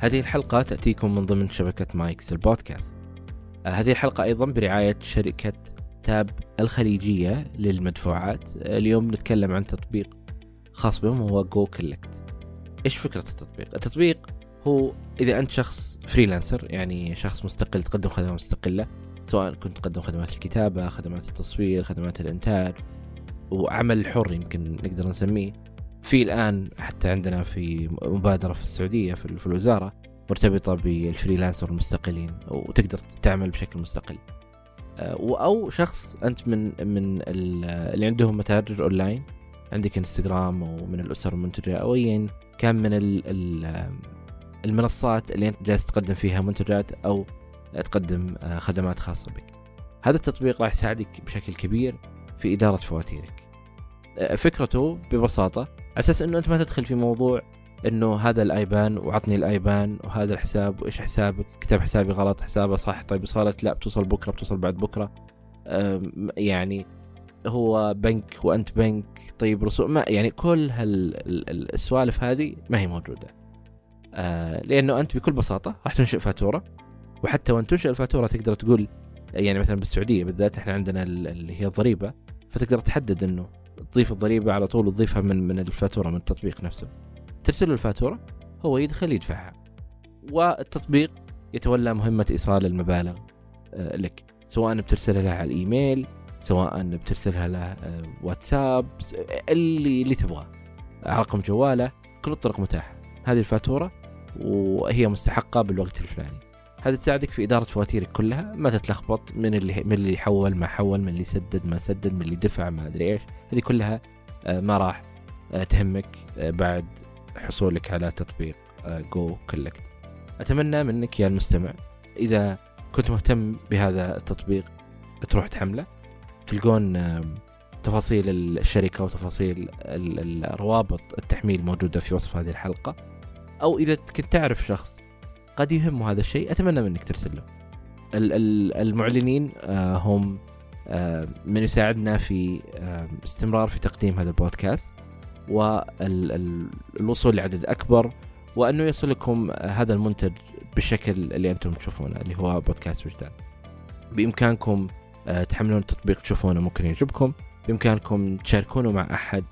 هذه الحلقة تأتيكم من ضمن شبكة مايكس البودكاست. آه، هذه الحلقة أيضا برعاية شركة Tap الخليجية للمدفوعات. آه، اليوم نتكلم عن تطبيق خاص بهم هو goCollect إيش فكرة التطبيق؟ التطبيق هو إذا أنت شخص freelancer يعني شخص مستقل تقدم خدمة مستقلة سواء كنت تقدم خدمات الكتابة خدمات التصوير خدمات الإنتاج وعمل حر يمكن نقدر نسميه. في الآن حتى عندنا في مبادرة في السعودية في الوزارة مرتبطة بال freelancer المستقلين وتقدر تعمل بشكل مستقل آه، أو شخص أنت من من اللي عندهم متاجر أونلاين عندك إنستغرام أو من الأسر المنتجة أو ايا كان من المنصات اللي أنت جالس تقدم فيها منتجات أو تقدم آه، خدمات خاصة بك. هذا التطبيق راح يساعدك بشكل كبير في إدارة فواتيرك. آه، فكرته ببساطة على أساس إنه أنت ما تدخل في موضوع إنه هذا الآيبان وعطني الآيبان وهذا الحساب وإيش حسابك كتب حسابي غلط حسابه صح طيب وصلت لا بتوصل بكرة بتوصل بعد بكرة. يعني هو بنك وأنت بنك طيب رسوم ما يعني كل هالسوالف هذه ما هي موجودة. آه، لأنه أنت بكل بساطة راح تنشئ فاتورة وحتى وانت تنشئ الفاتورة تقدر تقول يعني مثلا بالسعودية بالذات إحنا عندنا اللي هي الضريبة فتقدر تحدد إنه تضيف الضريبة على طول وتضيفها من من الفاتورة من التطبيق نفسه. ترسل له الفاتورة هو يدخل يدفعها. والتطبيق يتولى مهمة إيصال المبالغ آه، لك. سواء بترسلها له على الإيميل سواء بترسلها له آه، واتساب اللي اللي تبغاه. رقم جواله كل الطرق متاحة. هذه الفاتورة وهي مستحقة بالوقت الفلاني. هذا تساعدك في إدارة فواتيرك كلها ما تتلخبط من اللي من اللي حول ما حول من اللي سدد ما سدد من اللي دفع ما أدري إيش. هذه كلها آه، ما راح تهمك بعد حصولك على تطبيق جو آه، كولكت أتمنى منك يا المستمع إذا كنت مهتم بهذا التطبيق تروح تحمله. تلقون تفاصيل الشركة وتفاصيل الروابط التحميل موجودة في وصف هذه الحلقة. أو إذا كنت تعرف شخص قد يهمه هذا الشيء أتمنى منك ترسل له. المعلنين آه، هم من يساعدنا في استمرار في تقديم هذا البودكاست. والوصول لعدد أكبر وأنه يصل لكم هذا المنتج بالشكل اللي أنتم تشوفونه اللي هو بودكاست وجدان. بإمكانكم آه، تحملون التطبيق تشوفونه ممكن يعجبكم. بإمكانكم تشاركونه مع أحد.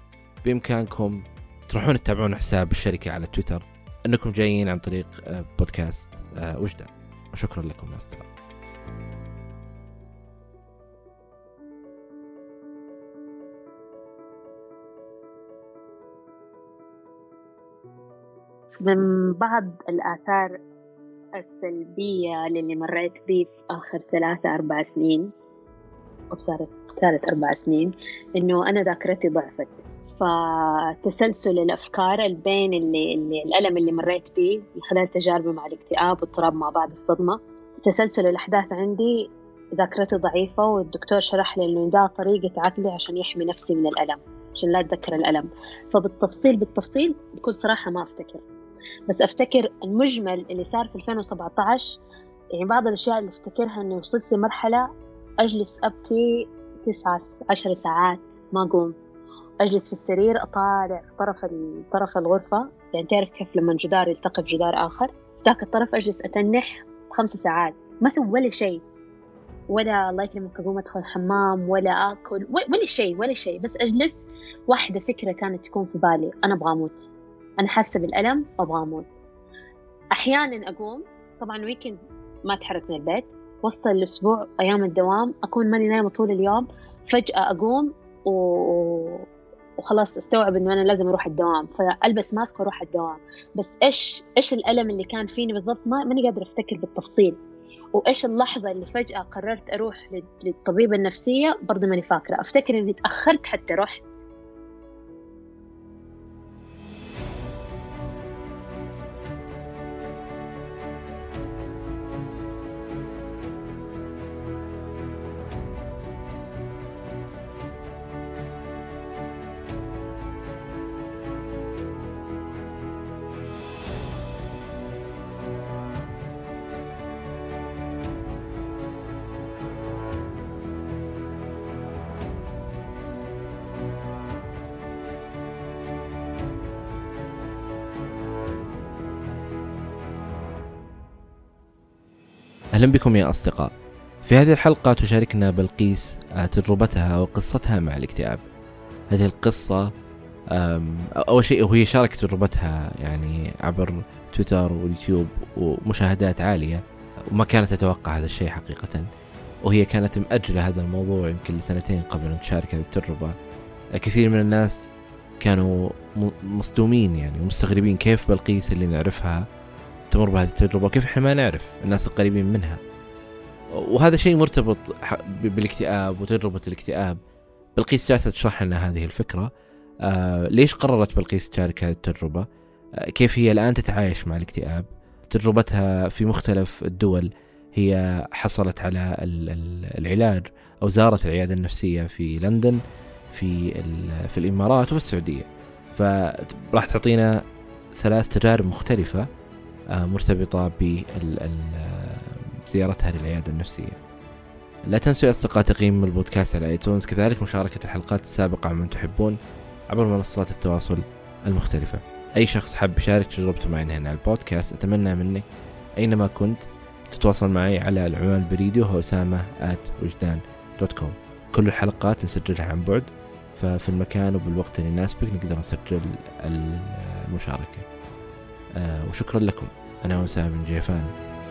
بإمكانكم تروحون تتابعون حساب الشركة على تويتر. أنكم جايين عن طريق آه، بودكاست آه، وجدان. وشكرا لكم يا أصدقائي من بعض الآثار السلبية للي مريت بيه في آخر ثلاثة أربع سنين وبصارت ثالث أربع سنين إنه أنا ذاكرتي ضعفت. فتسلسل الأفكار البين اللي, اللي الألم اللي مريت به خلال تجاربي مع الاكتئاب واضطراب ما بعد الصدمة. تسلسل الأحداث عندي ذاكرتي ضعيفة والدكتور شرح لي إنه ده طريقة عقلي عشان يحمي نفسي من الألم عشان لا أتذكر الألم. فبالتفصيل بالتفصيل بكل صراحة ما أفتكر. بس أفتكر المجمل اللي صار في 2017 يعني بعض الأشياء اللي أفتكرها اني وصلت لمرحله أجلس أبكي تسعة عشر ساعات ما أقوم. أجلس في السرير أطالع في طرف طرف الغرفة يعني تعرف كيف لما جدار يلتقي بجدار آخر؟ ذاك الطرف أجلس أتنح خمس ساعات. ما أسوي ولا شيء. ولا الله يكرمك أقوم أدخل الحمام ولا آكل ولا شيء ولا شيء. بس أجلس واحدة فكرة كانت تكون في بالي أنا أبغى أموت. أنا حاسة بالألم وأبغى أموت. أحيانا أقوم طبعا ويكند ما أتحرك من البيت وسط الأسبوع أيام الدوام أكون ماني نايمة طول اليوم فجأة أقوم و... وخلاص أستوعب إنه أنا لازم أروح الدوام. فألبس ماسك وأروح الدوام. بس إيش إيش الألم اللي كان فيني بالضبط؟ ما ماني قادرة أفتكر بالتفصيل. وإيش اللحظة اللي فجأة قررت أروح للطبيبة النفسية؟ برضه ماني فاكرة. أفتكر إني تأخرت حتى رحت. أهلا بكم يا أصدقاء. في هذه الحلقة تشاركنا بلقيس آه، تجربتها وقصتها مع الاكتئاب. هذه القصة أول شيء هي شاركت تجربتها يعني عبر تويتر واليوتيوب ومشاهدات عالية. وما كانت تتوقع هذا الشيء حقيقة. وهي كانت مأجلة هذا الموضوع يمكن لسنتين قبل أن تشارك هذه التجربة. كثير من الناس كانوا مصدومين يعني ومستغربين كيف بلقيس اللي نعرفها تمر بهذه التجربة وكيف إحنا ما نعرف الناس القريبين منها. وهذا شيء مرتبط بالاكتئاب وتجربة الاكتئاب. بلقيس جالسة تشرح لنا هذه الفكرة. آه ليش قررت بلقيس تشارك هذه التجربة؟ آه كيف هي الآن تتعايش مع الاكتئاب؟ تجربتها في مختلف الدول هي حصلت على العلاج أو زارت العيادة النفسية في لندن في في الإمارات وفي السعودية. فراح تعطينا ثلاث تجارب مختلفة مرتبطة بزيارتها للعيادة النفسية. لا تنسوا يا أصدقاء تقييم البودكاست على iTunes كذلك مشاركة الحلقات السابقة من تحبون عبر منصات التواصل المختلفة. أي شخص حاب يشارك تجربته معنا هنا على البودكاست أتمنى منك أينما كنت تتواصل معي على العنوان البريدي وهو أسامة وجدان dot com كل الحلقات نسجلها عن بعد ففي المكان وبالوقت اللي يناسبك نقدر نسجل المشاركة. آه وشكرا لكم. أنا وسام بن جيفان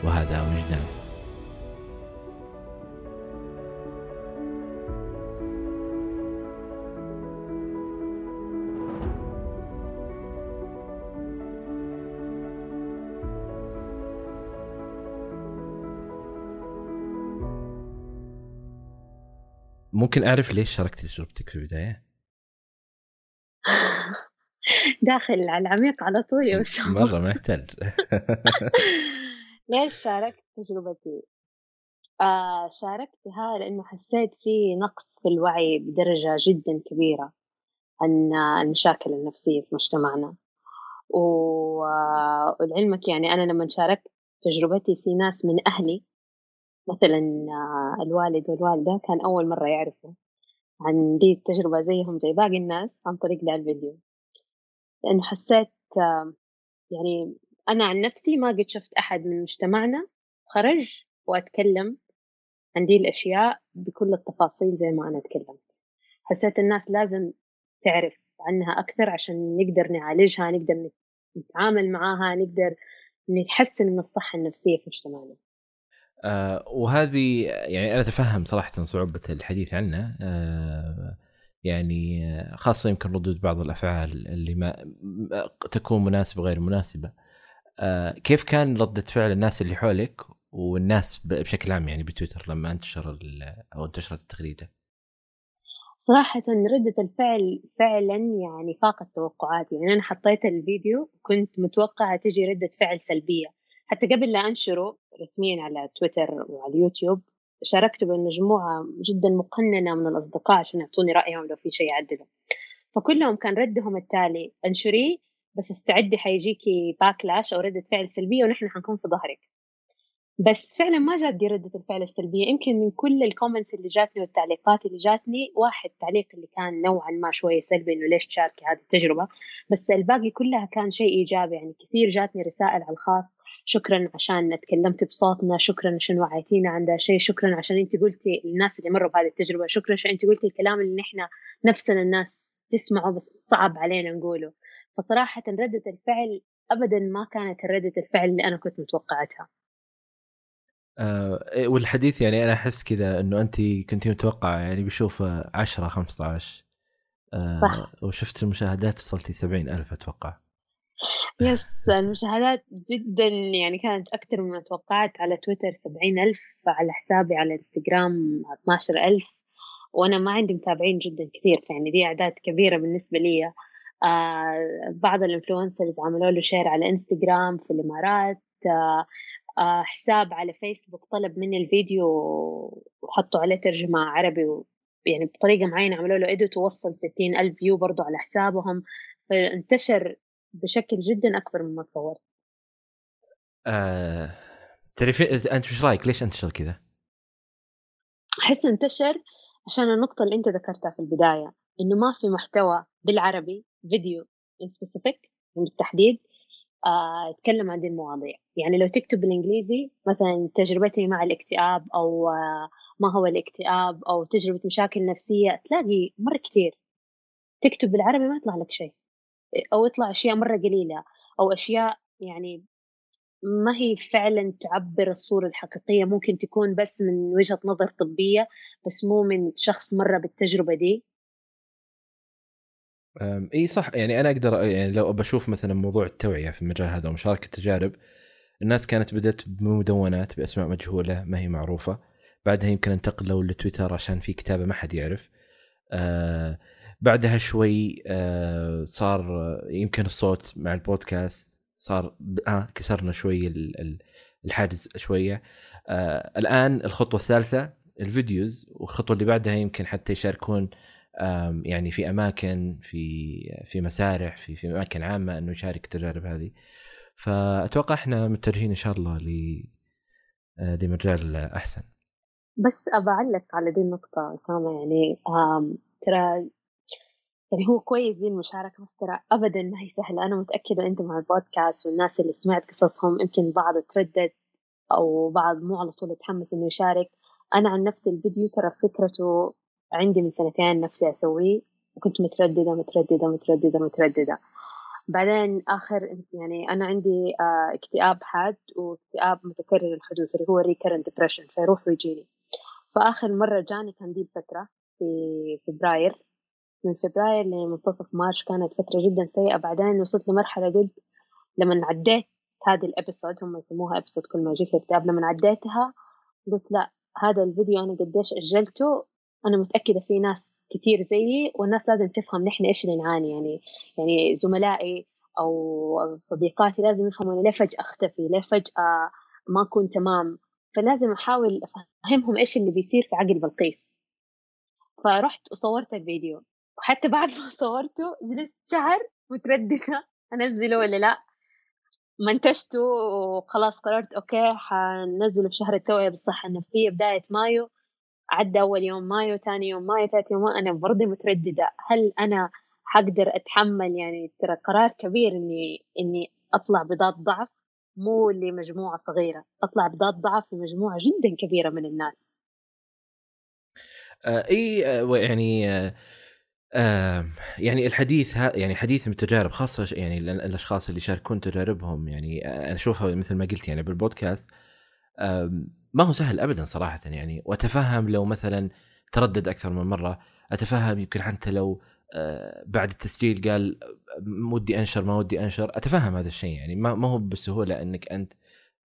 وهذا وجدان ممكن أعرف ليش شاركت تجربتك في البداية؟ داخل على العميق على طول يا أسامة مرة ما يحتاج ليش شاركت تجربتي؟ آه شاركتها لأنه حسيت في نقص في الوعي بدرجة جدا كبيرة عن المشاكل النفسية في مجتمعنا. ولعلمك يعني أنا لما شاركت تجربتي في ناس من أهلي مثلا آه، الوالد والوالدة كان أول مرة يعرفوا عن دي التجربة زيهم زي باقي الناس عن طريق ذا الفيديو. لأنه حسيت يعني أنا عن نفسي ما قد شفت أحد من مجتمعنا خرج وأتكلم عن دي الأشياء بكل التفاصيل زي ما أنا تكلمت. حسيت الناس لازم تعرف عنها أكثر عشان نقدر نعالجها نقدر نتعامل معاها نقدر نحسن من الصحة النفسية في مجتمعنا. آه وهذه يعني أنا أتفهم صراحة صعوبة الحديث عنه. آه يعني خاصة يمكن ردود بعض الأفعال اللي ما تكون مناسبة غير مناسبة. آه كيف كان ردة فعل الناس اللي حولك والناس بشكل عام يعني بتويتر لما انتشر أو انتشرت التغريدة؟ صراحة ردة الفعل فعلا يعني فاقت توقعاتي. يعني أنا حطيت الفيديو كنت متوقعة تجي ردة فعل سلبية. حتى قبل لا أنشره رسميا على تويتر وعلى اليوتيوب شاركت بمجموعة جدا مقننة من الأصدقاء عشان يعطوني رأيهم لو في شيء يعدله فكلهم كان ردهم التالي انشريه بس استعدي حيجيكي backlash أو ردة فعل سلبية ونحن حنكون في ظهرك. بس فعلا ما جات دي ردة الفعل السلبية. يمكن من كل ال comments اللي جاتني والتعليقات اللي جاتني واحد تعليق اللي كان نوعا ما شوية سلبي إنه ليش تشاركي هذه التجربة؟ بس الباقي كلها كان شيء إيجابي. يعني كثير جاتني رسائل على الخاص. شكرا عشان تكلمت بصوتنا. شكرا عشان وعيتينا عن ذا شيء. شكرا عشان أنت قلتي الناس اللي مروا بهذه التجربة. شكرا عشان أنت قلتي الكلام اللي نحن نفسنا الناس تسمعه بس صعب علينا نقوله. فصراحة ردة الفعل أبدا ما كانت ردة الفعل اللي أنا كنت متوقعتها. آه والحديث يعني أنا أحس كذا إنه أنت كنت متوقعه يعني بشوف 10 15 آه صح. وشفت المشاهدات وصلتي 70 ألف أتوقع. yes المشاهدات جدا يعني كانت أكثر مما توقعت على تويتر 70 ألف على حسابي على إنستغرام 12 ألف. وأنا ما عندي متابعين جدا كثير يعني دي أعداد كبيرة بالنسبة لي. آه بعض ال influencers عملوا له share على إنستغرام في الإمارات. آه، حساب على فيسبوك طلب مني الفيديو وحطوا عليه ترجمة عربي و يعني بطريقة معينة عملوا له edit ووصل ستين ألف view برضو على حسابهم. فانتشر بشكل جدا أكبر مما تصورت. آه... تعرفي أنت وش رأيك؟ ليش انتشر كذا؟ أحس انتشر عشان النقطة اللي أنت ذكرتها في البداية إنه ما في محتوى بالعربي فيديو in specific بالتحديد آه، أتكلم عن دي المواضيع. يعني لو تكتب بالإنجليزي مثلا تجربتي مع الاكتئاب أو آه، ما هو الاكتئاب أو تجربة مشاكل نفسية تلاقي مرة كثير. تكتب بالعربي ما يطلع لك شيء. أو يطلع أشياء مرة قليلة. أو أشياء يعني ما هي فعلا تعبر الصورة الحقيقية. ممكن تكون بس من وجهة نظر طبية بس مو من شخص مرة بالتجربة دي. إي صح يعني أنا أقدر يعني لو بشوف مثلا موضوع التوعية في المجال هذا ومشاركة التجارب الناس كانت بدأت بمدونات بأسماء مجهولة ما هي معروفة. بعدها يمكن انتقلوا لتويتر عشان في كتابة ما حد يعرف. آه بعدها شوي آه صار يمكن الصوت مع البودكاست صار آه كسرنا شوي الحاجز شوية. آه الآن الخطوة الثالثة الفيديوز والخطوة اللي بعدها يمكن حتى يشاركون يعني في أماكن في في مسارح في في أماكن عامة إنه يشارك التجارب هذه. فأتوقع إحنا متجهين إن شاء الله ل آه، لمجال أحسن. بس أبى أعلق على دي النقطة أسامة يعني ترى يعني هو كويس دي المشاركة بس ترى أبدا ما هي سهلة. أنا متأكدة أنت مع البودكاست والناس اللي سمعت قصصهم يمكن بعض تردد أو بعض مو على طول يتحمس إنه يشارك. أنا عن نفس الفيديو ترى فكرته عندي من سنتين نفسي أسويه وكنت مترددة مترددة مترددة مترددة. بعدين آخر يعني أنا عندي آه اكتئاب حاد واكتئاب متكرر الحدوث اللي هو recurrent depression فيروح ويجيني. فآخر مرة جاني كان دي الفترة في فبراير. من فبراير لمنتصف مارش كانت فترة جدا سيئة. بعدين وصلت لمرحلة قلت لما عديت هذه ال episode هم يسموها episode كل ما يجيك اكتئاب لما عديتها قلت لا هذا الفيديو أنا قديش أجلته أنا متأكدة في ناس كتير زيي والناس لازم تفهم نحن إيش اللي نعاني. يعني يعني زملائي أو صديقاتي لازم يفهموا ليه فجأة أختفي ليه فجأة ما أكون تمام. فلازم أحاول أفهمهم إيش اللي بيصير في عقل بلقيس. فرحت وصورت الفيديو. وحتى بعد ما صورته جلست شهر مترددة أنزله ولا لأ. منتجته وخلاص قررت okay حنزله في شهر التوعية بالصحة النفسية بداية مايو. عدى أول يوم مايو ثاني يوم مايو ثالث يوم أنا برضه مترددة. هل أنا حقدر أتحمل يعني ترى قرار كبير إني إني أطلع بذا الضعف؟ مو لمجموعة صغيرة. أطلع بذا الضعف لمجموعة جدا كبيرة من الناس. آه إي آه يعني آه يعني الحديث يعني حديث من التجارب خاصة يعني الأشخاص اللي يشاركون تجاربهم يعني أشوفها مثل ما قلت يعني بالبودكاست. ما هو سهل ابدا صراحة يعني. وأتفهم لو مثلا تردد أكثر من مرة. أتفهم يمكن حتى لو آه بعد التسجيل قال ودي أنشر ما ودي أنشر. أتفهم هذا الشيء يعني. ما هو بالسهولة إنك أنت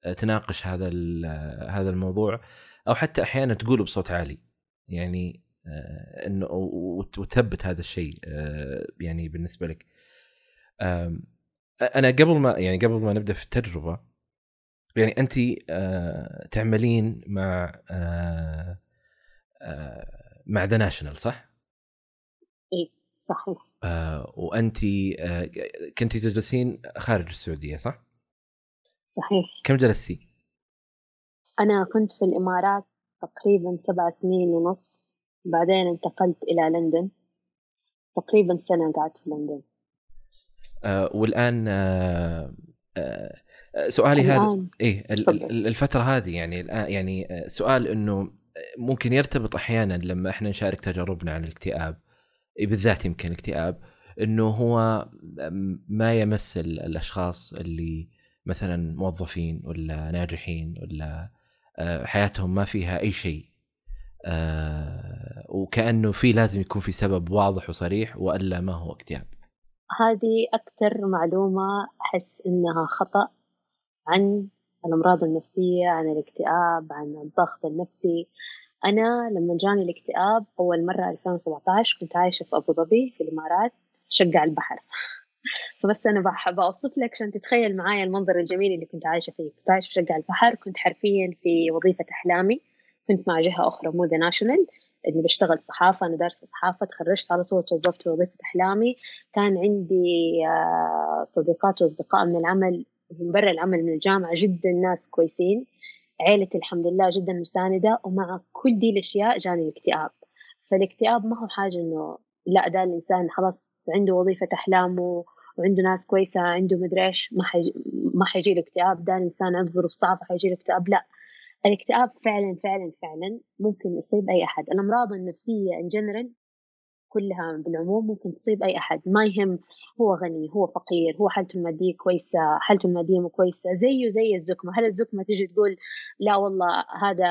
آه، تناقش هذا آه، هذا الموضوع. أو حتى أحيانا تقوله بصوت عالي. يعني آه، إنه وتثبت هذا الشيء آه، يعني بالنسبة لك. أنا قبل ما يعني قبل ما نبدأ في التجربة يعني انت آه، تعملين مع مع ذا ناشونال صح؟ إيه صحيح وانت كنت تدرسين خارج السعودية صح؟ صحيح كم جلستي؟ أنا كنت في الإمارات تقريبا سبع سنين ونصف بعدين انتقلت إلى لندن تقريبا سنة قعدت في لندن آه والآن آه آه سؤالي هذا إيه الفترة هذه يعني يعني آه، سؤال إنه ممكن يرتبط أحيانا لما إحنا نشارك تجاربنا عن الاكتئاب بالذات يمكن الاكتئاب إنه هو ما يمس الأشخاص اللي مثلا موظفين ولا ناجحين ولا آه، حياتهم ما فيها أي شيء. آه وكأنه في لازم يكون في سبب واضح وصريح وإلا ما هو اكتئاب. هذه أكثر معلومة أحس إنها خطأ. عن الأمراض النفسية عن الاكتئاب عن الضغط النفسي. أنا لما جاني الاكتئاب أول مرة 2017 كنت عايشة في أبو ظبي في الإمارات شقة على البحر. فبس أنا بحب اوصف لك عشان تتخيل معايا المنظر الجميل اللي كنت عايشة فيه. كنت عايشة في شقة على البحر كنت حرفيا في وظيفة أحلامي. كنت مع جهة أخرى مو ذا ناشونال إني بشتغل صحافة أنا دارسة صحافة تخرجت على طول توظفت في وظيفة أحلامي. كان عندي آه، صديقات وأصدقاء من العمل من برا العمل من الجامعة جدا ناس كويسين. عيلتي الحمد لله جدا مساندة ومع كل دي الأشياء جاني الاكتئاب. فالاكتئاب ما هو حاجة إنه لا ده الإنسان خلاص عنده وظيفة أحلامه وعنده ناس كويسة عنده مدري إيش ما حيجي ما حيجي له اكتئاب ده الإنسان عنده ظروف صعبة حيجي له اكتئاب لا الاكتئاب فعلا فعلا فعلا ممكن يصيب أي أحد. الأمراض النفسية إن جنرال كلها بالعموم ممكن تصيب أي أحد. ما يهم هو غني هو فقير هو حالته المادية كويسة حالته المادية مو كويسة زيه زي الزكمة. هل الزكمة تيجي تقول لا والله هذا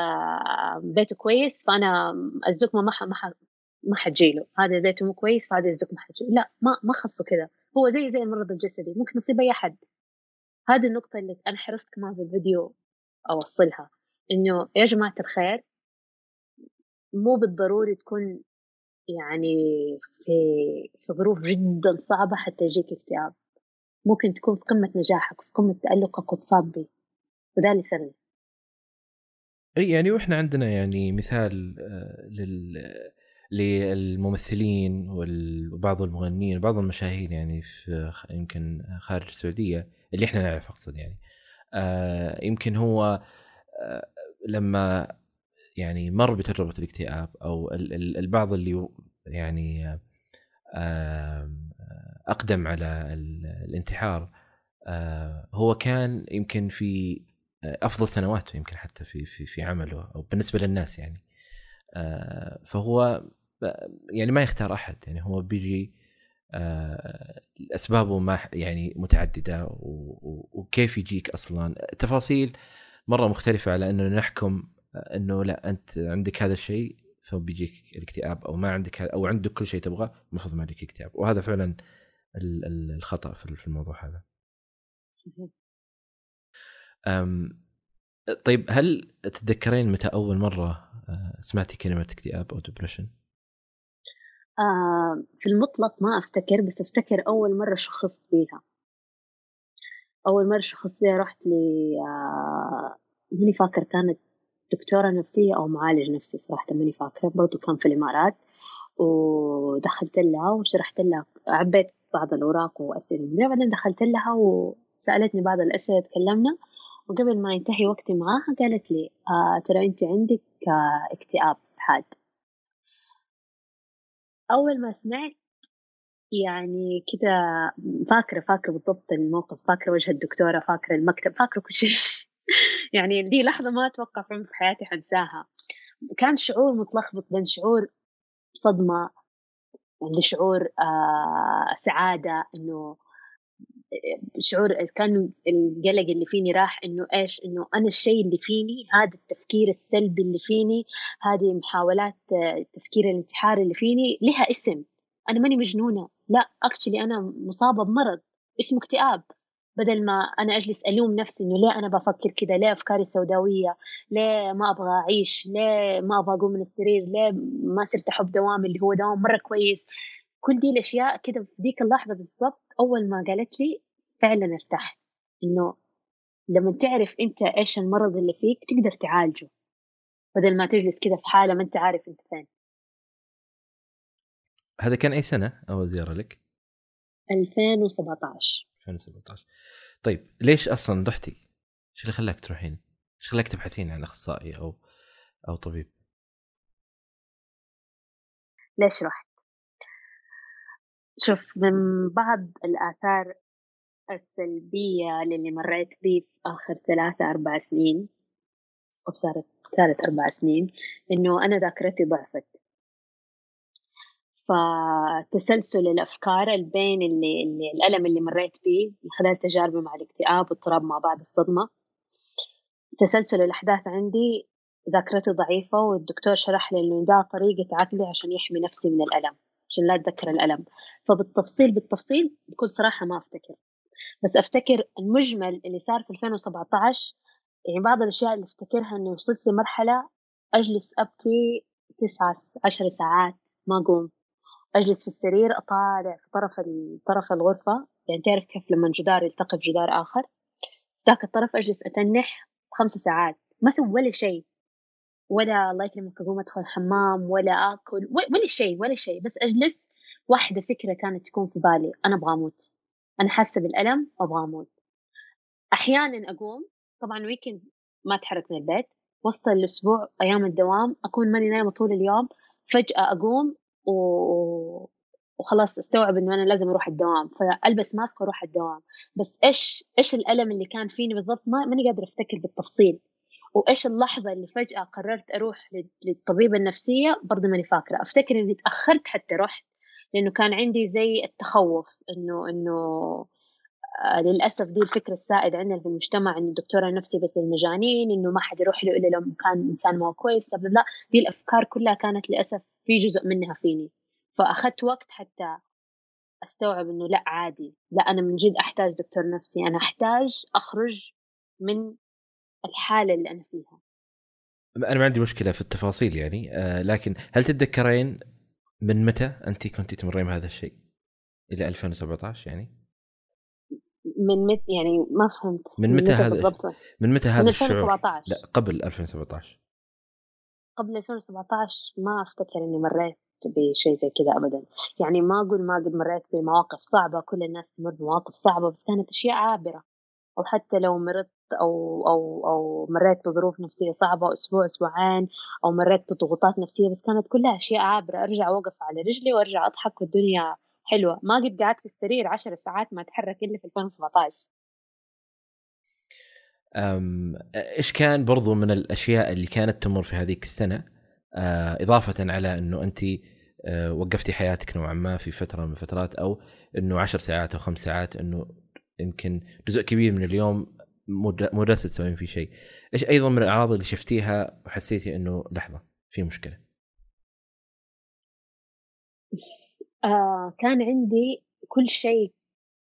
بيته كويس فأنا الزكمة ما ما ما حتجيله. هذا بيته مو كويس فهذا الزكمة حتجيله لا ما ما خصه كذا. هو زيه زي المرض الجسدي ممكن يصيب أي أحد. هذه النقطة اللي أنا حرصت كمان في الفيديو أوصلها إنه يا جماعة الخير مو بالضروري تكون يعني في في ظروف جدا صعبة حتى يجيك اكتئاب. ممكن تكون في قمة نجاحك في قمة تألقك وتصاب به وده اللي إي يعني وإحنا عندنا يعني مثال آه، لل للممثلين وبعض المغنيين وبعض المشاهير يعني في يمكن خارج السعودية اللي إحنا نعرف أقصد يعني. آه يمكن هو آه لما يعني مر بتجربة الاكتئاب أو البعض اللي يعني أقدم على الانتحار آه، هو كان يمكن في أفضل سنواته يمكن حتى في في في عمله أو بالنسبة للناس يعني آه، فهو يعني ما يختار أحد يعني هو بيجي آه، أسبابه ما يعني متعددة وكيف يجيك أصلا؟ تفاصيل مرة مختلفة على أنه نحكم إنه لا أنت عندك هذا الشيء فبيجيك الاكتئاب أو ما عندك أو عندك كل شيء تبغاه المفروض ما عندك اكتئاب وهذا فعلا الخطأ في الموضوع هذا. صحيح. أم طيب هل تتذكرين متى أول مرة آه، سمعتي كلمة اكتئاب أو ديبرشن؟ آه في المطلق ما أفتكر بس أفتكر أول مرة شخصت بيها. أول مرة شخصت بيها رحت ل آه ماني فاكر كانت دكتورة نفسية أو معالج نفسي صراحة ماني فاكرة برضو كان في الإمارات. ودخلت لها وشرحت لها عبيت بعض الأوراق وأسئلة. بعدين دخلت لها وسألتني بعض الأسئلة تكلمنا. وقبل ما ينتهي وقتي معاها قالت لي آه ترى أنت عندك آه اكتئاب حاد. أول ما سمعت يعني كده فاكرة فاكرة بالضبط الموقف فاكرة وجه الدكتورة فاكرة المكتب فاكرة كل شيء. يعني دي لحظة ما أتوقع في حياتي حنساها. كان شعور متلخبط بين شعور صدمة لشعور آه سعادة إنه شعور كان القلق اللي فيني راح إنه إيش إنه أنا الشيء اللي فيني هذا التفكير السلبي اللي فيني هذه محاولات التفكير الانتحاري اللي فيني لها اسم. أنا ماني مجنونة. لا اكشلي أنا مصابة بمرض اسمه اكتئاب. بدل ما أنا أجلس ألوم نفسي إنه ليه أنا بفكر كذا ليه أفكاري سوداوية؟ ليه ما أبغى أعيش؟ ليه ما أبغى أقوم من السرير؟ ليه ما صرت أحب دوامي اللي هو دوام مرة كويس؟ كل دي الأشياء كده في ديك اللحظة بالضبط أول ما قالت لي فعلا ارتحت. إنه لما تعرف أنت إيش المرض اللي فيك تقدر تعالجه بدل ما تجلس كده في حالة ما أنت عارف أنت فين. هذا كان أي سنة أول زيارة لك؟ 2017 2017 طيب ليش أصلا رحتي؟ إيش اللي خلاك تروحين؟ إيش خلاك تبحثين عن أخصائي أو أو طبيب؟ ليش رحت؟ شوف من بعض الآثار السلبية اللي مريت بيه في آخر ثلاثة أربع سنين أو صارت ثالث أربع سنين إنه أنا ذاكرتي ضعفت فتسلسل الأفكار البين اللي, اللي الألم اللي مريت به من خلال تجاربي مع الاكتئاب واضطراب ما بعد الصدمة. تسلسل الأحداث عندي ذاكرتي ضعيفة والدكتور شرح لي إنه ده طريقة عقلي عشان يحمي نفسي من الألم عشان لا أتذكر الألم. فبالتفصيل بالتفصيل بكل صراحة ما أفتكر. بس أفتكر المجمل اللي صار في 2017 يعني بعض الأشياء اللي أفتكرها إنه وصلت لمرحلة أجلس أبكي تسعة عشر ساعات ما أقوم. أجلس في السرير أطالع في طرف طرف الغرفة. يعني تعرف كيف لما جدار يلتقي بجدار آخر؟ ذاك الطرف أجلس أتنح خمس ساعات. ما أسوي ولا شيء. ولا الله يكرمك أقوم أدخل الحمام ولا آكل ولا شيء ولا شيء. بس أجلس واحدة فكرة كانت تكون في بالي. أنا أبغى أموت. أنا حاسة بالألم وأبغى أموت. أحيانا أقوم. طبعا ويكند ما أتحرك من البيت. وسط الأسبوع أيام الدوام أكون ماني نايمة طول اليوم. فجأة أقوم و... وخلاص استوعب إنه أنا لازم أروح الدوام فألبس ماسك وأروح الدوام. بس إيش إيش الألم اللي كان فيني بالضبط؟ ما ماني قادره أفتكر بالتفصيل. وإيش اللحظة اللي فجأة قررت أروح للطبيبة النفسية؟ برضه ماني فاكرة. أفتكر إني تأخرت حتى رحت لأنه كان عندي زي التخوف إنه إنه للأسف دي الفكرة السائدة عندنا في المجتمع انه الدكتور النفسي بس للمجانين إنه ما حد يروح له الا لو كان إنسان ما كويس لا لا دي الأفكار كلها كانت للأسف في جزء منها فيني فأخذت وقت حتى أستوعب إنه لا عادي لا أنا من جد أحتاج دكتور نفسي أنا أحتاج أخرج من الحالة اللي أنا فيها أنا ما عندي مشكلة في التفاصيل يعني آه لكن هل تتذكرين من متى انت كنت تمرين بهذا الشيء؟ إلى 2017 يعني؟ من متى يعني ما فهمت من متى هذا بالضبط. من متى هذا من 2017 لا قبل 2017 قبل 2017 ما أفتكر إني مريت بشيء زي كذا ابدا. يعني ما أقول ما قد مريت بمواقف صعبة كل الناس تمر بمواقف صعبة بس كانت أشياء عابرة. أو حتى لو مرت أو أو أو مريت بظروف نفسية صعبة أسبوع أسبوعين أو مريت بضغوطات نفسية بس كانت كلها أشياء عابرة. أرجع اوقف على رجلي وأرجع أضحك والدنيا حلوة. ما قد قعدت في السرير عشر ساعات ما أتحرك إلا في 2017 أم إيش كان برضو من الأشياء اللي كانت تمر في هذيك السنة؟ آه إضافة على إنه أنت آه وقفتي حياتك نوعا ما في فترة من الفترات أو إنه عشر ساعات أو خمس ساعات إنه يمكن جزء كبير من اليوم مو جالسة تسوين فيه شيء. إيش أيضا من الأعراض اللي شفتيها وحسيتي إنه لحظة في مشكلة؟ آه كان عندي كل شيء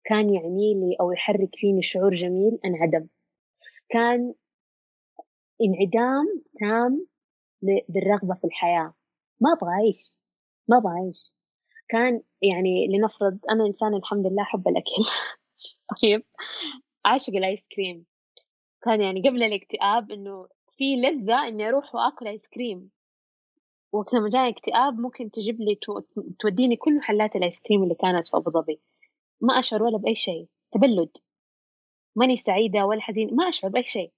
كان يعني لي أو يحرك فيني شعور جميل انعدم. كان انعدام تام بالرغبة في الحياة. ما أبغى أعيش ما أبغى أعيش. كان يعني لنفرض أنا انسان الحمد لله احب الأكل. طيب عاشق الآيس كريم. كان يعني قبل الاكتئاب إنه في لذة إني أروح وآكل آيس كريم. وقت لما جاي اكتئاب ممكن تجيب لي توديني كل محلات الايس كريم اللي كانت في ابو ظبي. ما اشعر ولا بأي شيء. تبلد. ماني سعيدة ولا حزينة. ما اشعر بأي شيء.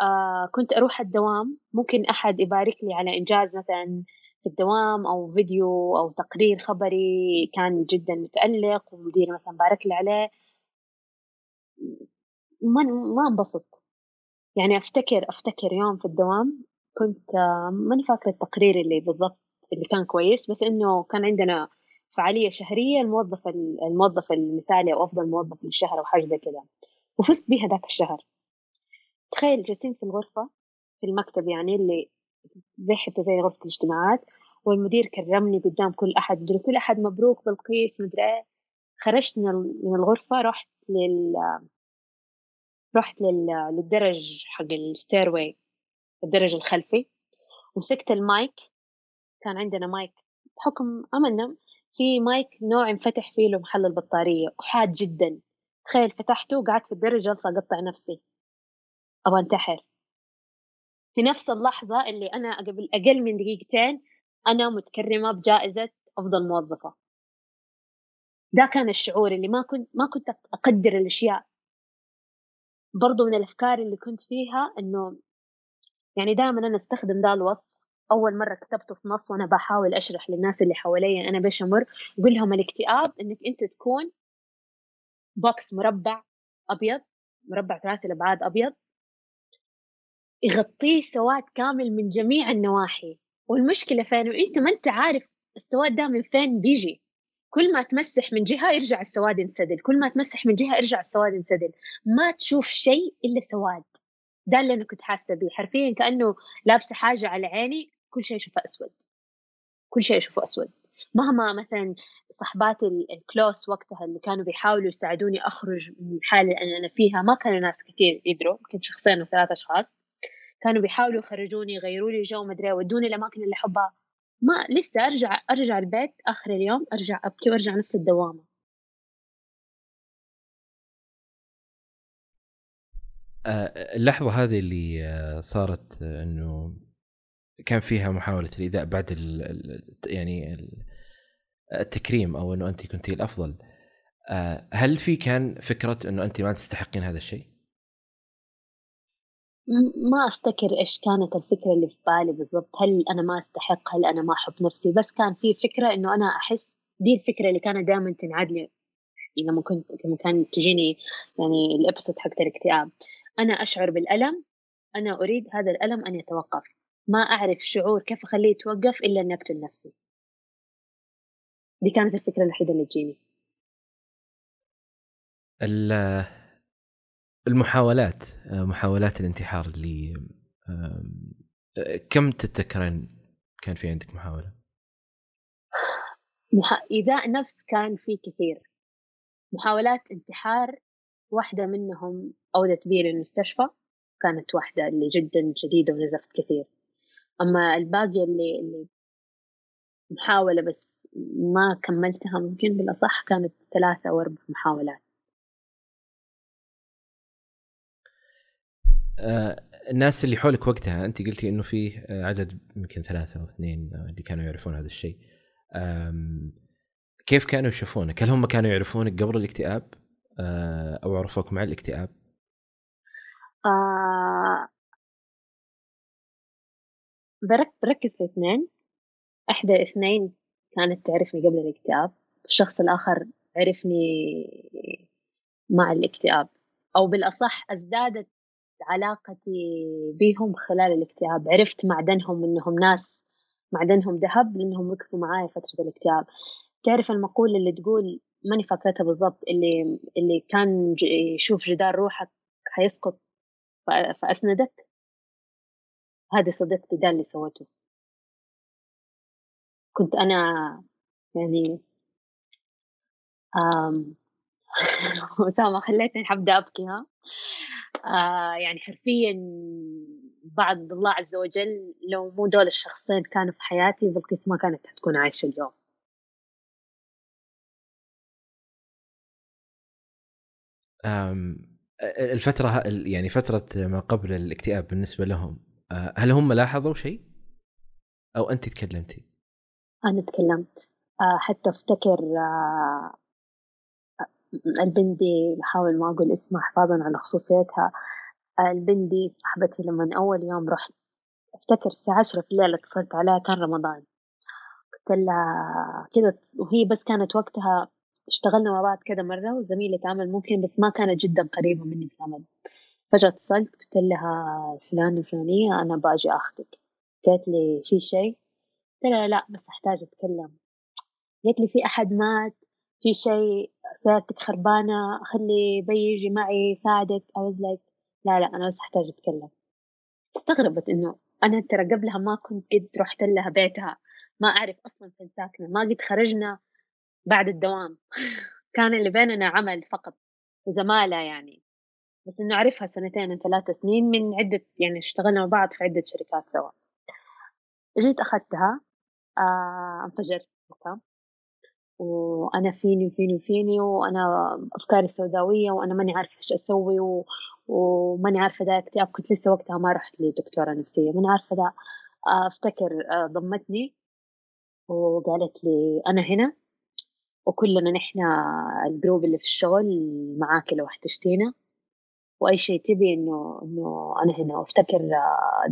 آه كنت أروح الدوام. ممكن أحد يبارك لي على إنجاز مثلا في الدوام أو فيديو أو تقرير خبري كان جدا متألق ومديري مثلا بارك لي عليه. ما ما انبسط. يعني أفتكر أفتكر يوم في الدوام كنت ماني فاكرة التقرير اللي بالضبط اللي كان كويس بس إنه كان عندنا فعالية شهرية الموظف الموظف المثالي أو أفضل موظف للشهر أو حاجة زي كذا وفزت بها ذاك الشهر. تخيل جالسين في الغرفة في المكتب يعني اللي زي حتى زي غرفة الاجتماعات والمدير كرمني قدام كل أحد مدري كل أحد مبروك بالقيس مدري إيه. خرجت من الغرفة رحت لل رحت لل... للدرج حق الستيروي الدرج الخلفي. ومسكت المايك كان عندنا مايك بحكم عملنا في مايك نوع انفتح فيه له محل البطارية وحاد جدا. تخيل فتحته وقعدت في الدرج جالسة أقطع نفسي. أبغى أنتحر. في نفس اللحظة اللي أنا قبل أقل من دقيقتين أنا متكرمة بجائزة أفضل موظفة. ده كان الشعور اللي ما كنت ما كنت أقدر الأشياء. برضو من الأفكار اللي كنت فيها إنه يعني دائما أنا أستخدم ذا الوصف. أول مرة كتبته في نص وأنا بحاول أشرح للناس اللي حواليا أنا بيش أمر أقول لهم الاكتئاب إنك أنت تكون box مربع أبيض مربع ثلاثة الأبعاد أبيض يغطيه سواد كامل من جميع النواحي. والمشكلة فين؟ وأنت ما أنت عارف السواد ده من فين بيجي. كل ما تمسح من جهة يرجع السواد ينسدل كل ما تمسح من جهة يرجع السواد ينسدل. ما تشوف شيء إلا سواد. ده اللي أنا كنت حاسة بيه. حرفيا كأنه لابسة حاجة على عيني كل شيء أشوفه أسود. كل شيء أشوفه أسود. مهما مثلا صحباتي الكلوس وقتها اللي كانوا بيحاولوا يساعدوني أخرج من الحالة اللي أنا فيها ما كانوا ناس كثير يدروا يمكن شخصين أو ثلاثة أشخاص. كانوا بيحاولوا يخرجوني يغيروا لي جو مدري يودوني الاماكن اللي أحبها. ما لسه أرجع أرجع البيت آخر اليوم أرجع أبكي وأرجع نفس الدوامة. آه، اللحظة هذه اللي آه، صارت آه، إنه كان فيها محاولة الإيذاء بعد ال يعني التكريم أو إنه انت كنتي الأفضل. هل في كان فكرة إنه انت ما تستحقين هذا الشيء؟ ما أفتكر إيش كانت الفكرة اللي في بالي بالضبط. هل أنا ما أستحق؟ هل أنا ما أحب نفسي؟ بس كان في فكرة إنه أنا أحس دي الفكرة اللي كانت دائما تنعاد لي لما كنت لما كان تجيني يعني الابسود حق الاكتئاب. أنا أشعر بالألم أنا أريد هذا الألم أن يتوقف. ما أعرف شعور كيف أخليه يتوقف إلا أن أقتل نفسي. دي كانت الفكرة الوحيدة اللي تجيني. المحاولات محاولات الانتحار اللي كم تتذكرين كان في عندك محاولة؟ مح... إيذاء نفس كان في كثير. محاولات انتحار واحدة منهم أودت بي للمستشفى كانت واحدة اللي جدا شديدة ونزفت كثير. أما الباقي اللي, اللي محاولة بس ما كملتها ممكن بالأصح كانت ثلاثة أو أربع محاولات. آه الناس اللي حولك وقتها أنت قلتي إنه في آه، عدد يمكن ثلاثة أو اثنين آه، اللي كانوا يعرفون هذا الشيء. كيف كانوا يشوفونك؟ هل هم كانوا يعرفونك قبل الاكتئاب؟ أو عرفوك مع الاكتئاب؟ آه بركز في اثنين. إحدى اثنين كانت تعرفني قبل الاكتئاب الشخص الآخر عرفني مع الاكتئاب أو بالأصح ازدادت علاقتي بهم خلال الاكتئاب. عرفت معدنهم إنهم ناس معدنهم ذهب لانهم وقفوا معايا فترة الاكتئاب. تعرف المقولة اللي تقول ماني فاكرتها بالضبط اللي اللي كان يشوف جدار روحك حيسقط فأسندك هذه صديقتي ده اللي سوته كنت أنا يعني أسامة خليتني حبدأ أبكي ها؟ آه يعني حرفيا بعد الله عز وجل لو مو دول الشخصين كانوا في حياتي بلقيس ما كانت حتكون عايشة اليوم. الفترة يعني فترة ما قبل الاكتئاب بالنسبة لهم آه، هل هم لاحظوا شيء؟ أو أنت تكلمتي؟ أنا تكلمت آه، حتى أفتكر آه، البندي بحاول ما أقول اسمها حفاظا على خصوصيتها البندي صاحبتي لما أول يوم رحت أفتكر الساعة عشرة في الليل اتصلت عليها كان رمضان قلت لها كذا وهي بس كانت وقتها اشتغلنا مع بعض كذا مرة وزميلة عمل ممكن بس ما كانت جدا قريبة مني في العمل. فجأة اتصلت قلت لها فلان الفلانية أنا باجي أخذك. قالت لي في شيء؟ قلت لها لا بس أحتاج أتكلم. قالت لي في أحد مات؟ في شيء؟ سيارتك خربانة؟ خلي بي يجي معي يساعدك. أو like لا لا أنا بس أحتاج أتكلم. استغربت إنه أنا ترى قبلها ما كنت قد رحت لها بيتها. ما أعرف أصلا فين ساكنة. ما قد خرجنا. بعد الدوام. كان اللي بيننا عمل فقط وزمالة يعني. بس إنه أعرفها سنتين ثلاث سنين من عدة يعني اشتغلنا مع بعض في عدة شركات سوا. جيت أخذتها آه انفجرت وأنا فيني وفيني وفيني وأنا أفكاري سوداوية وأنا ماني عارفة إيش أسوي و... وماني عارفة ذا اكتئاب. كنت لسه وقتها ما رحت لدكتورة نفسية. ماني عارفة ذا أفتكر آه، ضمتني. وقالت لي أنا هنا. وكلنا نحن ال group اللي في الشغل معاك لو احتجتينا. وأي شيء تبي إنه إنه أنا هنا. وأفتكر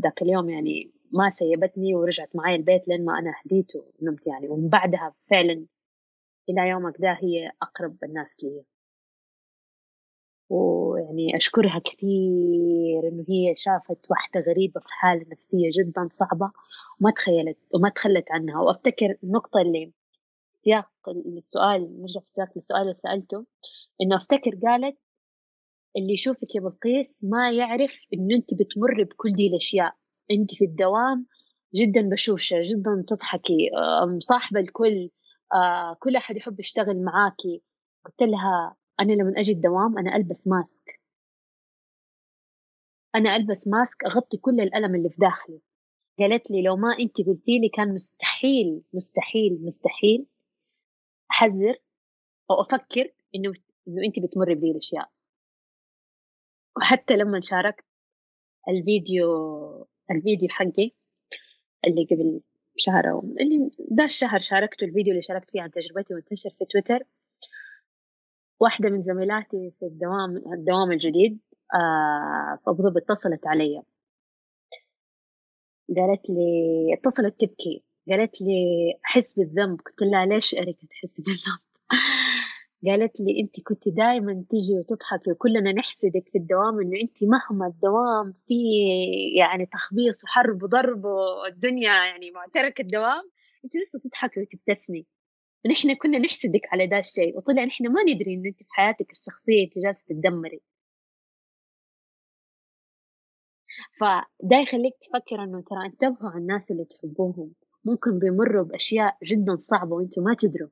ذاك اليوم يعني ما سيبتني ورجعت معي البيت لين ما أنا هديت ونمت يعني. ومن بعدها فعلا إلى يومك ده هي أقرب الناس لي. ويعني أشكرها كثير إنه هي شافت واحدة غريبة في حالة نفسية جدا صعبة وما تخيلت وما تخلت عنها. وأفتكر النقطة اللي سياق السؤال نرجع في سياق السؤال اللي سألته إنه أفتكر قالت اللي يشوفك يا بلقيس ما يعرف إنه أنت بتمر بكل دي الأشياء. أنت في الدوام جدا بشوشة جدا تضحكي مصاحبة الكل آه، كل أحد يحب يشتغل معاكي قلت لها أنا لما أجي الدوام أنا ألبس ماسك. أنا ألبس ماسك أغطي كل الألم اللي في داخلي. قالت لي لو ما أنت قلتي لي كان مستحيل مستحيل مستحيل أحذر أو أفكر إنه إنه انت بتمر بذي الأشياء. وحتى لما شاركت الفيديو الفيديو حقي اللي قبل شهر أو اللي ده الشهر شاركته الفيديو اللي شاركت فيه عن تجربتي وانتشر في تويتر واحدة من زميلاتي في الدوام الدوام الجديد آه اتصلت علي. قالت لي اتصلت تبكي. قالت لي أحس بالذنب. قلت لها ليش إريكا تحسي بالذنب؟ قالت لي أنت كنت دائما تجي وتضحكي وكلنا نحسدك في الدوام إنه أنت مهما الدوام فيه يعني تخبيص وحرب وضرب والدنيا يعني معترك الدوام أنت لسه تضحكي وتبتسمي ونحن كنا نحسدك على ذا الشيء وطلع نحن ما ندري إنه أنت في حياتك الشخصية أنت جالسة تتدمري. فده يخليك تفكر إنه ترى انتبهوا على الناس اللي تحبوهم. ممكن بيمروا بأشياء جدا صعبة وأنتم ما تدروا.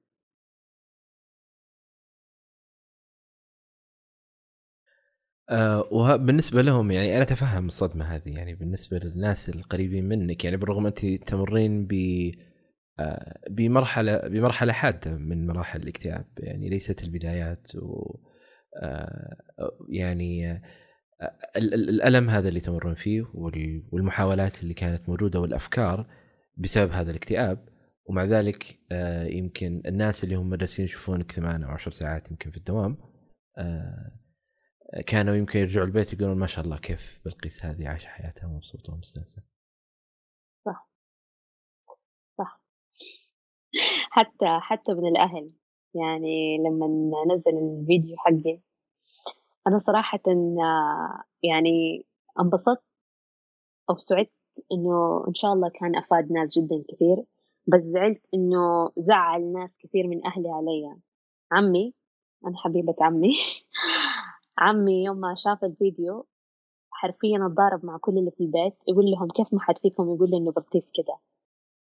آه وبالنسبة لهم يعني أنا أتفهم الصدمة هذه يعني بالنسبة للناس القريبين منك يعني بالرغم أنت تمرين ب آه بمرحلة بمرحلة حادة من مراحل الاكتئاب يعني ليست البدايات و آه يعني آه الألم هذا اللي تمرون فيه والمحاولات اللي كانت موجودة والأفكار بسبب هذا الاكتئاب ومع ذلك آه يمكن الناس اللي هم جالسين يشوفونك ثمان أو عشر ساعات يمكن في الدوام آه كانوا يمكن يرجعوا البيت يقولون ما شاء الله كيف بلقيس هذه عايشة حياتها مبسوطه ومستانسة. صح. صح. حتى حتى من الأهل يعني لما نزل الفيديو حقي أنا صراحة يعني انبسطت أو سعدت إنه إن شاء الله كان أفاد ناس جدا كثير بس زعلت إنه زعل ناس كثير من أهلي علي. عمي أنا حبيبة عمي. عمي يوم ما شاف الفيديو حرفيا اتضارب مع كل اللي في البيت يقول لهم كيف ما حد فيكم يقول لي إنه بلقيس كده.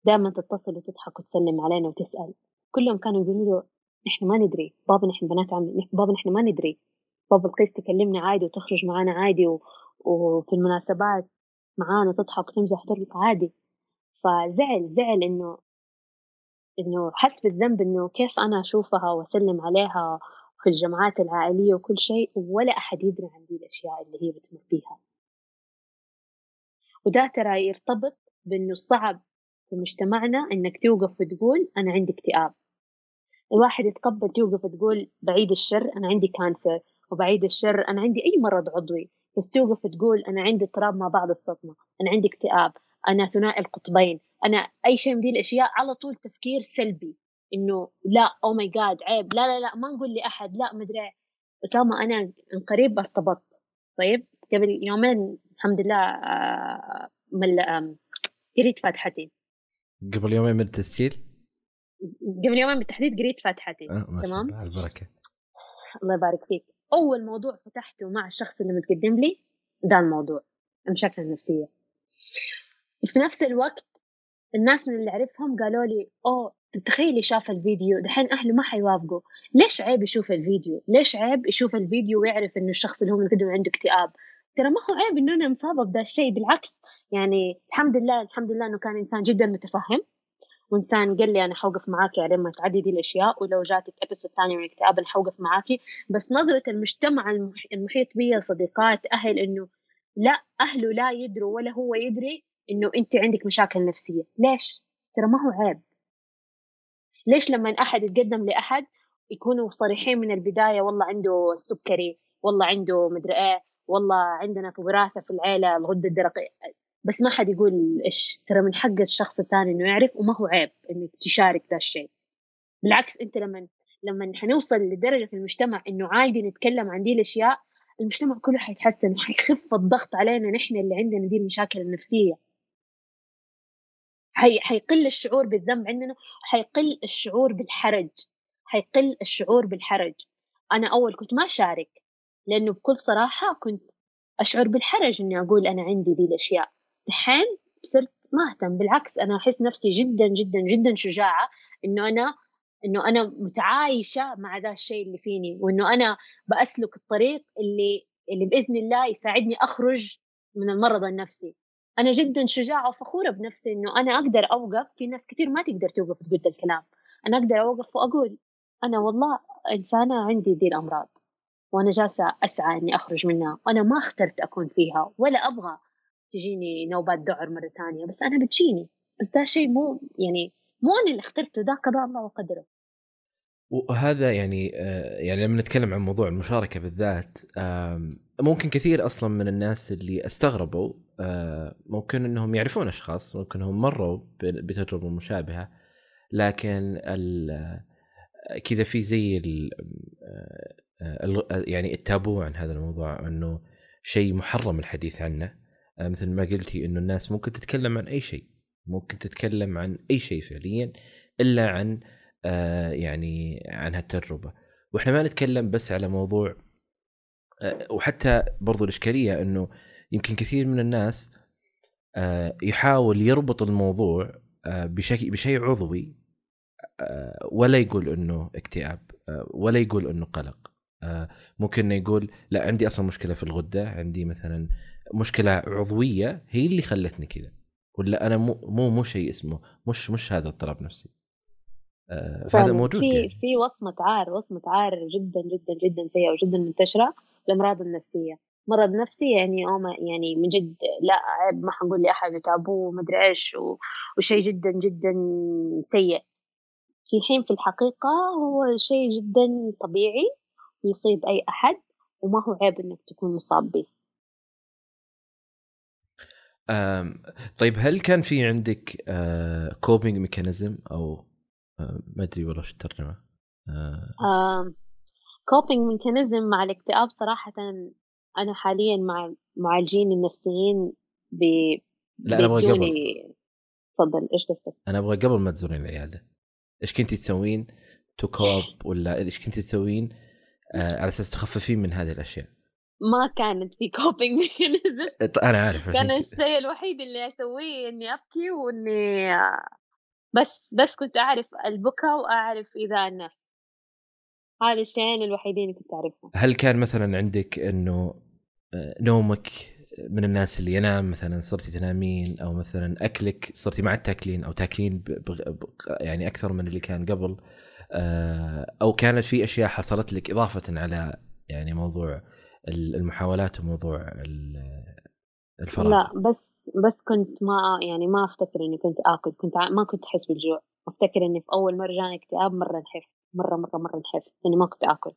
دائما تتصل وتضحك وتسلم علينا وتسأل. كلهم كانوا يقولوا له نحن ما ندري بابا نحن بنات عمي بابا نحن ما ندري. بابا بلقيس تكلمنا عادي وتخرج معانا عادي و... وفي المناسبات معانا تضحك وتمزح وترقص عادي. فزعل زعل إنه إنه حس بالذنب إنه كيف أنا أشوفها وأسلم عليها في الجمعات العائلية وكل شيء ولا أحد يدري عن دي الأشياء اللي هي بتمر فيها وده ترى يرتبط بأنه صعب في مجتمعنا إنك توقف وتقول أنا عندي اكتئاب. الواحد يتقبل توقف وتقول بعيد الشر أنا عندي cancer وبعيد الشر أنا عندي أي مرض عضوي. بس توقف وتقول أنا عندي اضطراب ما بعد الصدمة أنا عندي اكتئاب أنا ثنائي القطب أنا أي شيء من دي الأشياء على طول تفكير سلبي إنه لا أو ماي جاد عيب لا لا لا ما نقول لأحد لا مدري إيش مع أنه أنا من قريب ارتبطت. طيب؟ قبل يومين الحمد لله آه، مل قريت فاتحتي. قبل يومين من التسجيل؟ قبل يومين بالتحديد قريت فاتحتي. آه تمام؟ البركة. الله يبارك فيك. أول موضوع فتحته مع الشخص اللي متقدم لي ده الموضوع المشاكل النفسية. في نفس الوقت الناس من اللي أعرفهم قالوا لي أوه تتخيلي شاف الفيديو دحين أهله ما حيوافقوا. ليش عيب يشوف الفيديو؟ ليش عيب يشوف الفيديو ويعرف إنه الشخص اللي هو منقدم عنده اكتئاب؟ ترى ما هو عيب إنه أنا مصابه بدا الشيء بالعكس. يعني الحمد لله الحمد لله إنه كان إنسان جدا متفهم. وإنسان قال لي أنا حوقف معاكي على ما تعدي دي الأشياء ولو جاتك episode ثاني من الاكتئاب أنا حوقف معاكي. بس نظرة المجتمع المحيط بي صديقات أهل إنه لا أهله لا يدروا ولا هو يدري إنه انت عندك مشاكل نفسية. ليش؟ ترى ما هو عيب. ليش لما أحد يتقدم لأحد يكونوا صريحين من البداية والله عنده السكري والله عنده مدري إيه والله عندنا في وراثه في العيلة الغدة الدرقيه بس ما حد يقول إيش ترى من حق الشخص الثاني إنه يعرف وما هو عيب إنك تشارك ذا الشيء. بالعكس أنت لما لما حنوصل لدرجة في المجتمع إنه عادي نتكلم عن دي الأشياء المجتمع كله حيتحسن وحيخف الضغط علينا نحن اللي عندنا دي المشاكل النفسية. حي... حيقل الشعور بالذنب عندنا وحيقل الشعور بالحرج. حيقل الشعور بالحرج. أنا أول كنت ما أشارك لأنه بكل صراحة كنت أشعر بالحرج إني أقول أنا عندي دي الأشياء. دحين صرت ما أهتم. بالعكس أنا أحس نفسي جدا جدا جدا شجاعة إنه أنا إنه أنا متعايشة مع ذا الشيء اللي فيني وإنه أنا بأسلك الطريق اللي اللي بإذن الله يساعدني أخرج من المرض النفسي. أنا جدا شجاعة وفخورة بنفسي إنه أنا أقدر أوقف. في ناس كثير ما تقدر توقف تقول الكلام. أنا أقدر أوقف وأقول أنا والله إنسانة عندي دي الأمراض وأنا جالسة أسعى إني أخرج منها وأنا ما اخترت أكون فيها ولا أبغى. تجيني نوبات ذعر مرة ثانية بس أنا بتجيني. بس ده شيء مو يعني مو أنا اللي اخترته ده قضاء الله وقدره. وهذا يعني آه، يعني لما نتكلم عن موضوع المشاركة بالذات ممكن كثير أصلا من الناس اللي استغربوا آه، ممكن إنهم يعرفون أشخاص ممكن إنهم مروا بتجربة مشابهة. لكن كذا في زي يعني التابو عن هذا الموضوع إنه شيء محرم الحديث عنه. مثل ما قلتي إنه الناس ممكن تتكلم عن أي شيء ممكن تتكلم عن أي شيء فعليا إلا عن آه يعني عن هالتجربة. وإحنا ما نتكلم بس على موضوع آه وحتى برضو الإشكالية إنه يمكن كثير من الناس آه يحاول يربط الموضوع آه بشيء بشيء عضوي آه ولا يقول إنه اكتئاب آه ولا يقول إنه قلق آه ممكن يقول لا عندي أصلا مشكلة في الغدة عندي مثلا مشكلة عضوية هي اللي خلتني كذا. ولا أنا مو مو مو شيء اسمه مش مش هذا اضطراب نفسي. آه، فهذا موجود في يعني. في وصمة عار وصمة عار جدا جدا جدا سيئة وجدا منتشرة الامراض النفسية. مرض نفسي يعني أو ما يعني من جد لا عيب ما حنقول لأحد تابو ومدري إيش وشيء جدا جدا سيء. في حين في الحقيقة هو شيء جدا طبيعي ويصيب أي أحد وما هو عيب إنك تكون مصاب به. طيب هل كان في عندك coping mechanism أو ما أدري والله شو الترجمة coping mechanism مع الاكتئاب صراحة أنا حاليا مع معالجين النفسيين ب لا أنا أبغى قبل تفضل إيش قصدك؟ أنا أبغى قبل ما تزورين العيادة إيش كنتي تسوين to cope ولا إيش كنتي تسوين آه على أساس تخففين من هذه الأشياء؟ ما كانت في coping mechanism أنا عارف كان الشيء الوحيد اللي أسويه إني أبكي وإني بس بس كنت أعرف البكاء وأعرف إيذاء النفس. هذه الشيئين الوحيدين اللي كنت أعرفهم. هل كان مثلا عندك إنه آه، نومك من الناس اللي ينام مثلا صرتي تنامين أو مثلا أكلك صرتي ما عاد تاكلين أو تاكلين يعني أكثر من اللي كان قبل آه، أو كانت في أشياء حصلت لك إضافة على يعني موضوع المحاولات وموضوع الفراغ. لا بس بس كنت ما يعني ما أفتكر إني كنت آكل. كنت ما كنت أحس بالجوع. أفتكر إني في أول مرة جاني اكتئاب مرة نحف مرة مرة مرة نحف إني ما كنت آكل.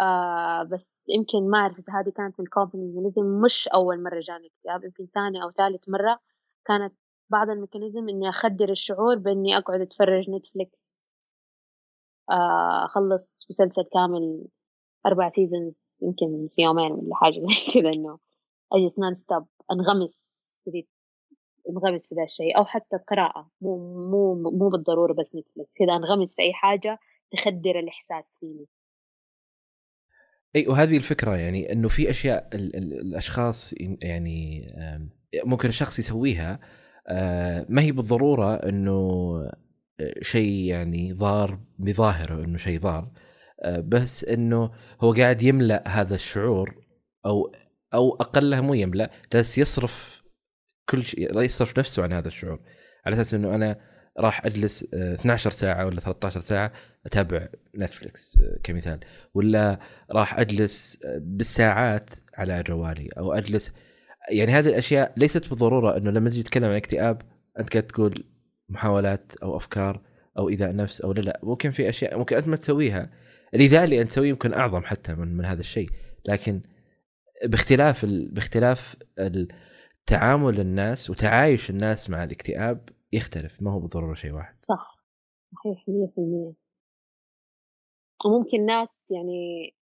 آه بس يمكن ما أعرف إذا هذه كانت من coping mechanism مش أول مرة جاني اكتئاب. يمكن ثاني أو ثالث مرة كانت بعض ال mechanism إني أخدر الشعور بإني أقعد أتفرج نتفليكس آه، أخلص مسلسل كامل أربع seasons يمكن في يومين ولا حاجة زي كذا إنه أجلس non-stop أنغمس في أنغمس في ذا الشيء. أو حتى قراءة. مو مو مو بالضرورة بس نتفلكس كذا أنغمس في أي حاجة تخدر الإحساس فيني. إي وهذه الفكرة يعني إنه في أشياء ال ال الأشخاص يعني ممكن الشخص يسويها ما هي بالضرورة إنه شيء يعني ضار بظاهره إنه شيء ضار. بس إنه هو قاعد يملأ هذا الشعور أو أو أقلها مو يملأ جالس يصرف كل شيء يصرف نفسه عن هذا الشعور. على أساس إنه أنا راح أجلس 12 آه، ساعة ولا 13 ساعة أتابع نتفلكس آه، كمثال. ولا راح أجلس آه، بالساعات على جوالي أو أجلس. يعني هذه الأشياء ليست بالضرورة إنه لما تجي تتكلم عن اكتئاب أنت قاعد تقول محاولات أو أفكار أو إيذاء نفس أو لا لا. ممكن في أشياء ممكن أنت ما تسويها. الايذاء اللي انت تسويه يمكن أعظم حتى من, من هذا الشيء. لكن باختلاف ال... باختلاف تعامل الناس وتعايش الناس مع الاكتئاب يختلف ما هو بالضروره شيء واحد. صح. صحيح 100% وممكن ناس يعني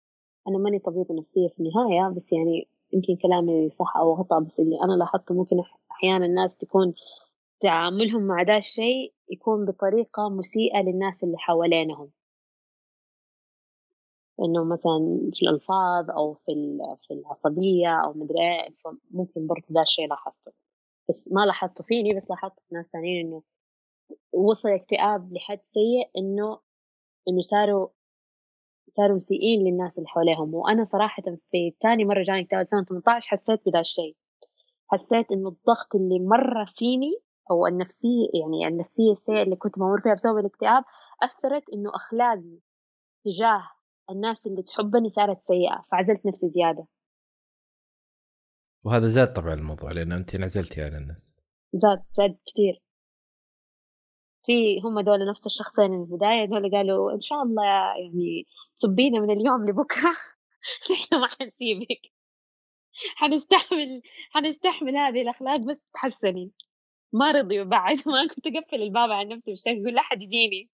أنا ماني طبيبه نفسية في النهاية بس يعني يمكن كلامي صح أو خطا بس اللي أنا لاحظته ممكن أحيانا الناس تكون تعاملهم مع ذا الشيء يكون بطريقة مسيئة للناس اللي حوالينهم. إنه مثلا في الألفاظ أو في في العصبية أو مدري إيه فممكن برضه ذا الشيء لاحظته. بس ما لاحظته فيني بس لاحظته في ناس ثانيين إنه وصل اكتئاب لحد سيء إنه إنه صاروا صاروا مسيئين للناس اللي حواليهم. وأنا صراحة في ثاني مرة جاني اكتئاب 2018 حسيت بذا الشيء. حسيت إنه الضغط اللي مرة فيني أو النفسية يعني النفسية السيئة اللي كنت بمر فيها بسبب الاكتئاب أثرت إنه اخلاقي تجاه الناس اللي تحبني صارت سيئة فعزلت نفسي زيادة. وهذا زاد طبعا الموضوع لأن أنت انعزلتي عن الناس. زاد زاد كثير في هم دول نفس الشخصين من البداية دول قالوا إن شاء الله يعني تسبينا من اليوم لبكرة. نحن ما حنسيبك. حنستحمل حنستحمل هذه الأخلاق بس تحسني. ما رضيوا بعد ما كنت أقفل الباب على نفسي بالشكل أقول لا حد يجيني.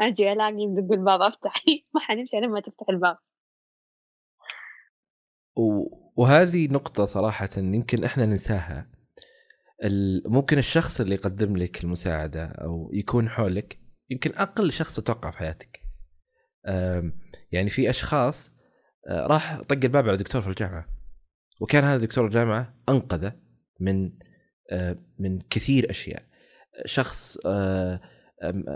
أجي ألاقي يدق الباب أفتحي ما حنمشي لما تفتح الباب. وهذه نقطة صراحة يمكن إحنا ننساها. ممكن الشخص اللي يقدم لك المساعدة أو يكون حولك يمكن أقل شخص تتوقع في حياتك. يعني في أشخاص آه، راح طق الباب على دكتور في الجامعة. وكان هذا دكتور الجامعة أنقذه من آه، من كثير أشياء. شخص آه،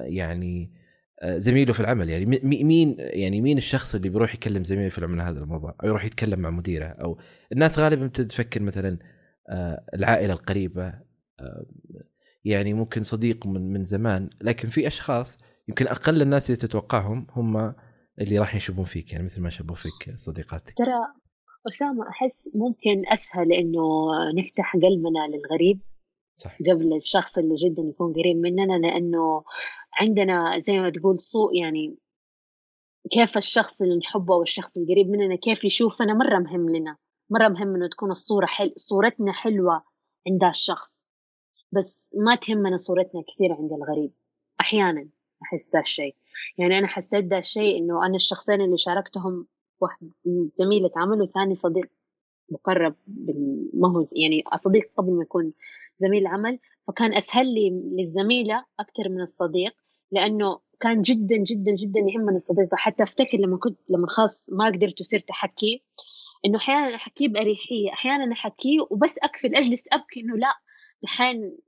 يعني زميله في العمل. يعني مين يعني مين الشخص اللي بيروح يكلم زميله في العمل هذا الموضوع؟ أو يروح يتكلم مع مديره؟ أو الناس غالبا بتفكر مثلا آه، العائلة القريبة آه، يعني ممكن صديق من من زمان. لكن في أشخاص يمكن أقل الناس اللي تتوقعهم هم اللي راح يشبون فيك. يعني مثل ما شبوا فيك صديقاتك. ترى أسامة أحس ممكن أسهل إنه نفتح قلبنا للغريب. صح. قبل الشخص اللي جدا يكون قريب مننا لأنه عندنا زي ما تقول سوء يعني كيف الشخص اللي نحبه أو الشخص القريب مننا كيف يشوفنا مرة مهم لنا. مرة مهم إنه تكون الصورة حل... صورتنا حلوة عند الشخص. بس ما تهمنا صورتنا كثير عند الغريب. أحيانا أحس ذا الشيء. يعني أنا حسيت ذا الشيء إنه أنا الشخصين اللي شاركتهم واحد زميلة عمل وثاني صديق. مقرب ما هو يعني صديق قبل ما يكون زميل عمل فكان أسهل لي للزميلة أكثر من الصديق لأنه كان جدا جدا جدا يهمني الصديق حتى أفتكر لما كنت لما خلاص ما قدرت وصرت أحكي إنه أحيانا احكيه بأريحية أحيانا احكيه وبس أقفل أجلس أبكي إنه لا دحين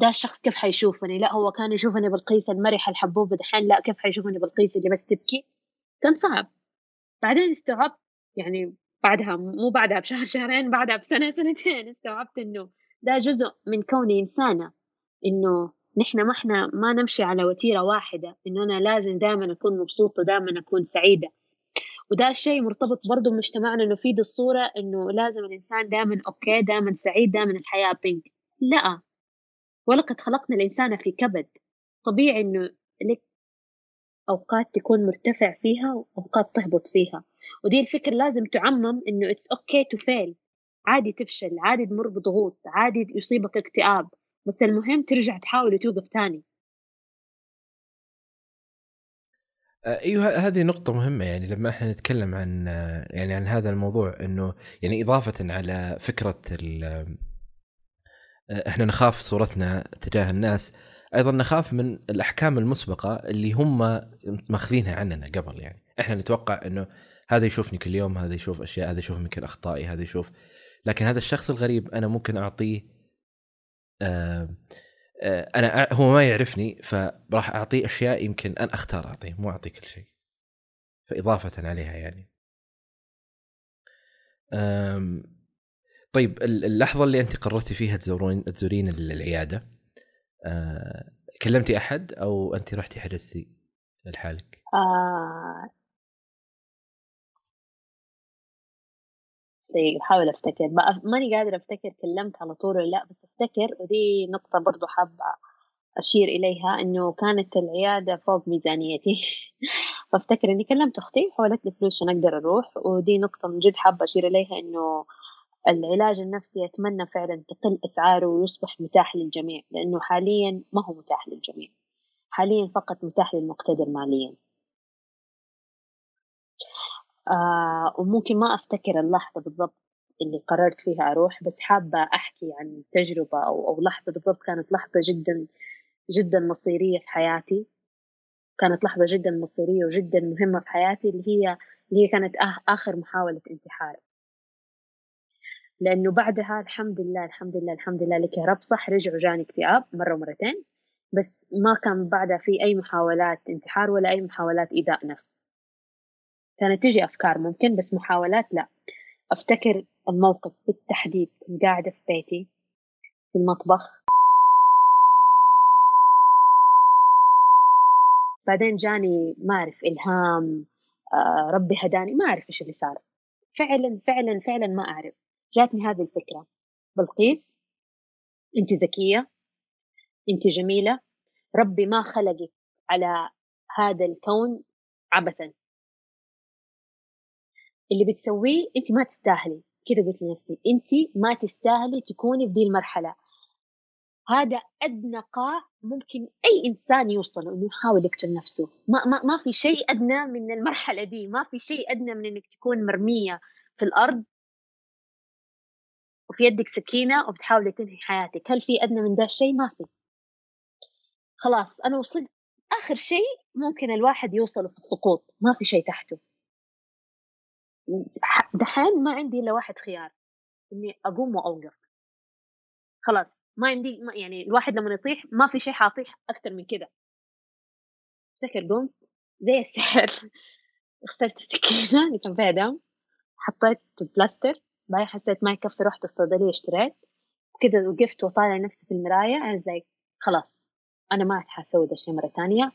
ده الشخص كيف حيشوفني؟ لا هو كان يشوفني بالقيس المرحه الحبوبه دحين لا كيف حيشوفني بالقيس اللي بس تبكي؟ كان صعب. بعدين استوعبت يعني بعدها مو بعدها بشهر شهرين بعدها بسنة سنتين. استوعبت إنه ده جزء من كوني إنسانة إنه نحن ما إحنا ما نمشي على وتيرة واحدة إنه أنا لازم دائما أكون مبسوطة دائما أكون سعيدة. وده الشيء مرتبط برضه بمجتمعنا إنه في دي الصورة إنه لازم الإنسان دائما أوكي دائما سعيد دائما الحياة بينك لا. ولقد خلقنا الإنسان في كبد. طبيعي إنه لك أوقات تكون مرتفع فيها وأوقات تهبط فيها. ودي الفكرة لازم تعمم إنه it's okay to fail عادي تفشل عادي تمر بضغوط عادي يصيبك اكتئاب بس المهم ترجع تحاول وتوقف تاني. آه، إيوه هذه نقطة مهمة يعني لما إحنا نتكلم عن يعني عن هذا الموضوع إنه يعني إضافة على فكرة آه، إحنا نخاف صورتنا تجاه الناس. أيضا نخاف من الأحكام المسبقة اللي هم ماخذينها عننا قبل يعني إحنا نتوقع إنه هذا يشوفني كل يوم هذا يشوف أشياء هذا يشوف يمكن أخطائي هذا يشوف. لكن هذا الشخص الغريب أنا ممكن أعطيه آه أنا هو ما يعرفني فراح أعطيه أشياء يمكن أنا أختار أعطيه مو أعطيه كل شيء. فإضافة عليها يعني. طيب اللحظة اللي أنت قررتي فيها تزورين تزورين العيادة آه، كلمتي أحد أو أنت رحتي حجزتي لحالك؟ آه بحاول أفتكر. ماني قادرة أفتكر كلمت على طول ولا لأ بس أفتكر ودي نقطة برضو حابة أشير إليها إنه كانت العيادة فوق ميزانيتي. فأفتكر إني كلمت أختي حولت لي فلوس عشان أقدر أروح ودي نقطة من جد حابة أشير إليها إنه العلاج النفسي أتمنى فعلا تقل أسعاره ويصبح متاح للجميع لأنه حاليا ما هو متاح للجميع. حاليا فقط متاح للمقتدر ماليا. آه وممكن ما أفتكر اللحظة بالضبط اللي قررت فيها أروح بس حابة أحكي عن تجربة أو, أو لحظة بالضبط. كانت لحظة جدا جدا مصيرية في حياتي. كانت لحظة جدا مصيرية وجدا مهمة في حياتي اللي هي اللي هي كانت آخر محاولة انتحار. لأنه بعدها الحمد لله الحمد لله الحمد لله لك يا رب صح رجع وجاني اكتئاب مرة ومرتين. بس ما كان بعدها في أي محاولات انتحار ولا أي محاولات إيذاء نفس. كانت تجي أفكار ممكن بس محاولات لا. أفتكر الموقف بالتحديد كنت قاعدة في بيتي في المطبخ. بعدين جاني ما أعرف إلهام آه ربي هداني ما أعرف إيش اللي صار. فعلا فعلا فعلا ما أعرف. جاتني هذه الفكرة. بلقيس أنت ذكية أنت جميلة. ربي ما خلقك على هذا الكون عبثا. اللي بتسويه أنت ما تستاهلي. كذا قلت لنفسي أنت ما تستاهلي تكوني في دي المرحلة. هذا أدنى قاع ممكن أي إنسان يوصل إنه يحاول يقتل نفسه. ما, ما, ما في شيء أدنى من المرحلة دي. ما في شيء أدنى من إنك تكون مرمية في الأرض وفي يدك سكينة وبتحاولي تنهي حياتك. هل في أدنى من ده الشيء؟ ما في. خلاص أنا وصلت. آخر شيء ممكن الواحد يوصله في السقوط. ما في شيء تحته. دحين ما عندي إلا واحد خيار إني أقوم وأوقف. خلاص ما عندي ما يعني الواحد لما يطيح ما في شيء حاطيح أكثر من كده. افتكر قمت زي السحر. غسلت السكينة اللي كان فيها دم حطيت بلاستر بعدين حسيت ما يكفي رحت الصيدلية اشتريت وكذا وقفت وطالع نفسي في المراية. أنا زي خلاص أنا ما حاسوي ده الشيء مرة ثانية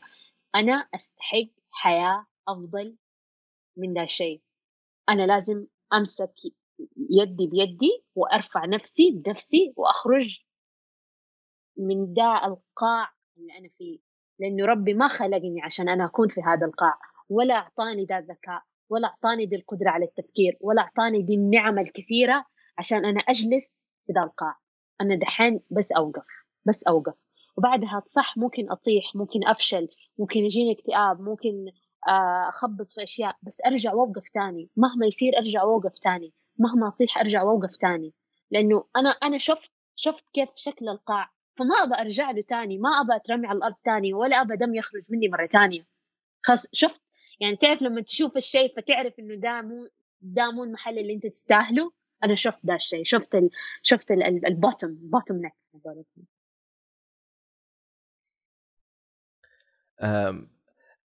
أنا أستحق حياة أفضل من ده الشيء أنا لازم أمسك يدي بيدي وأرفع نفسي بنفسي وأخرج من دا القاع اللي أنا فيه. لأنه ربي ما خلقني عشان أنا أكون في هذا القاع. ولا أعطاني ذا الذكاء ولا أعطاني دي القدرة على التفكير ولا أعطاني دي النعم الكثيرة عشان أنا أجلس في ذا القاع. أنا دحين بس أوقف بس أوقف. وبعدها صح ممكن أطيح ممكن أفشل ممكن يجيني اكتئاب ممكن أخبص في أشياء بس أرجع وأوقف تاني. مهما يصير أرجع وأوقف تاني. مهما أطيح أرجع وأوقف تاني. لأنه أنا أنا شفت شفت كيف شكل القاع. فما أبى أرجع له تاني. ما أبى أترمي على الأرض تاني. ولا أبى دم يخرج مني مرة تانية. خلاص شفت؟ يعني تعرف لما تشوف الشيء فتعرف إنه ده مو ده مو المحل اللي أنت تستاهله. أنا شفت ده الشيء. شفت ال... شفت البوتم بوتم نك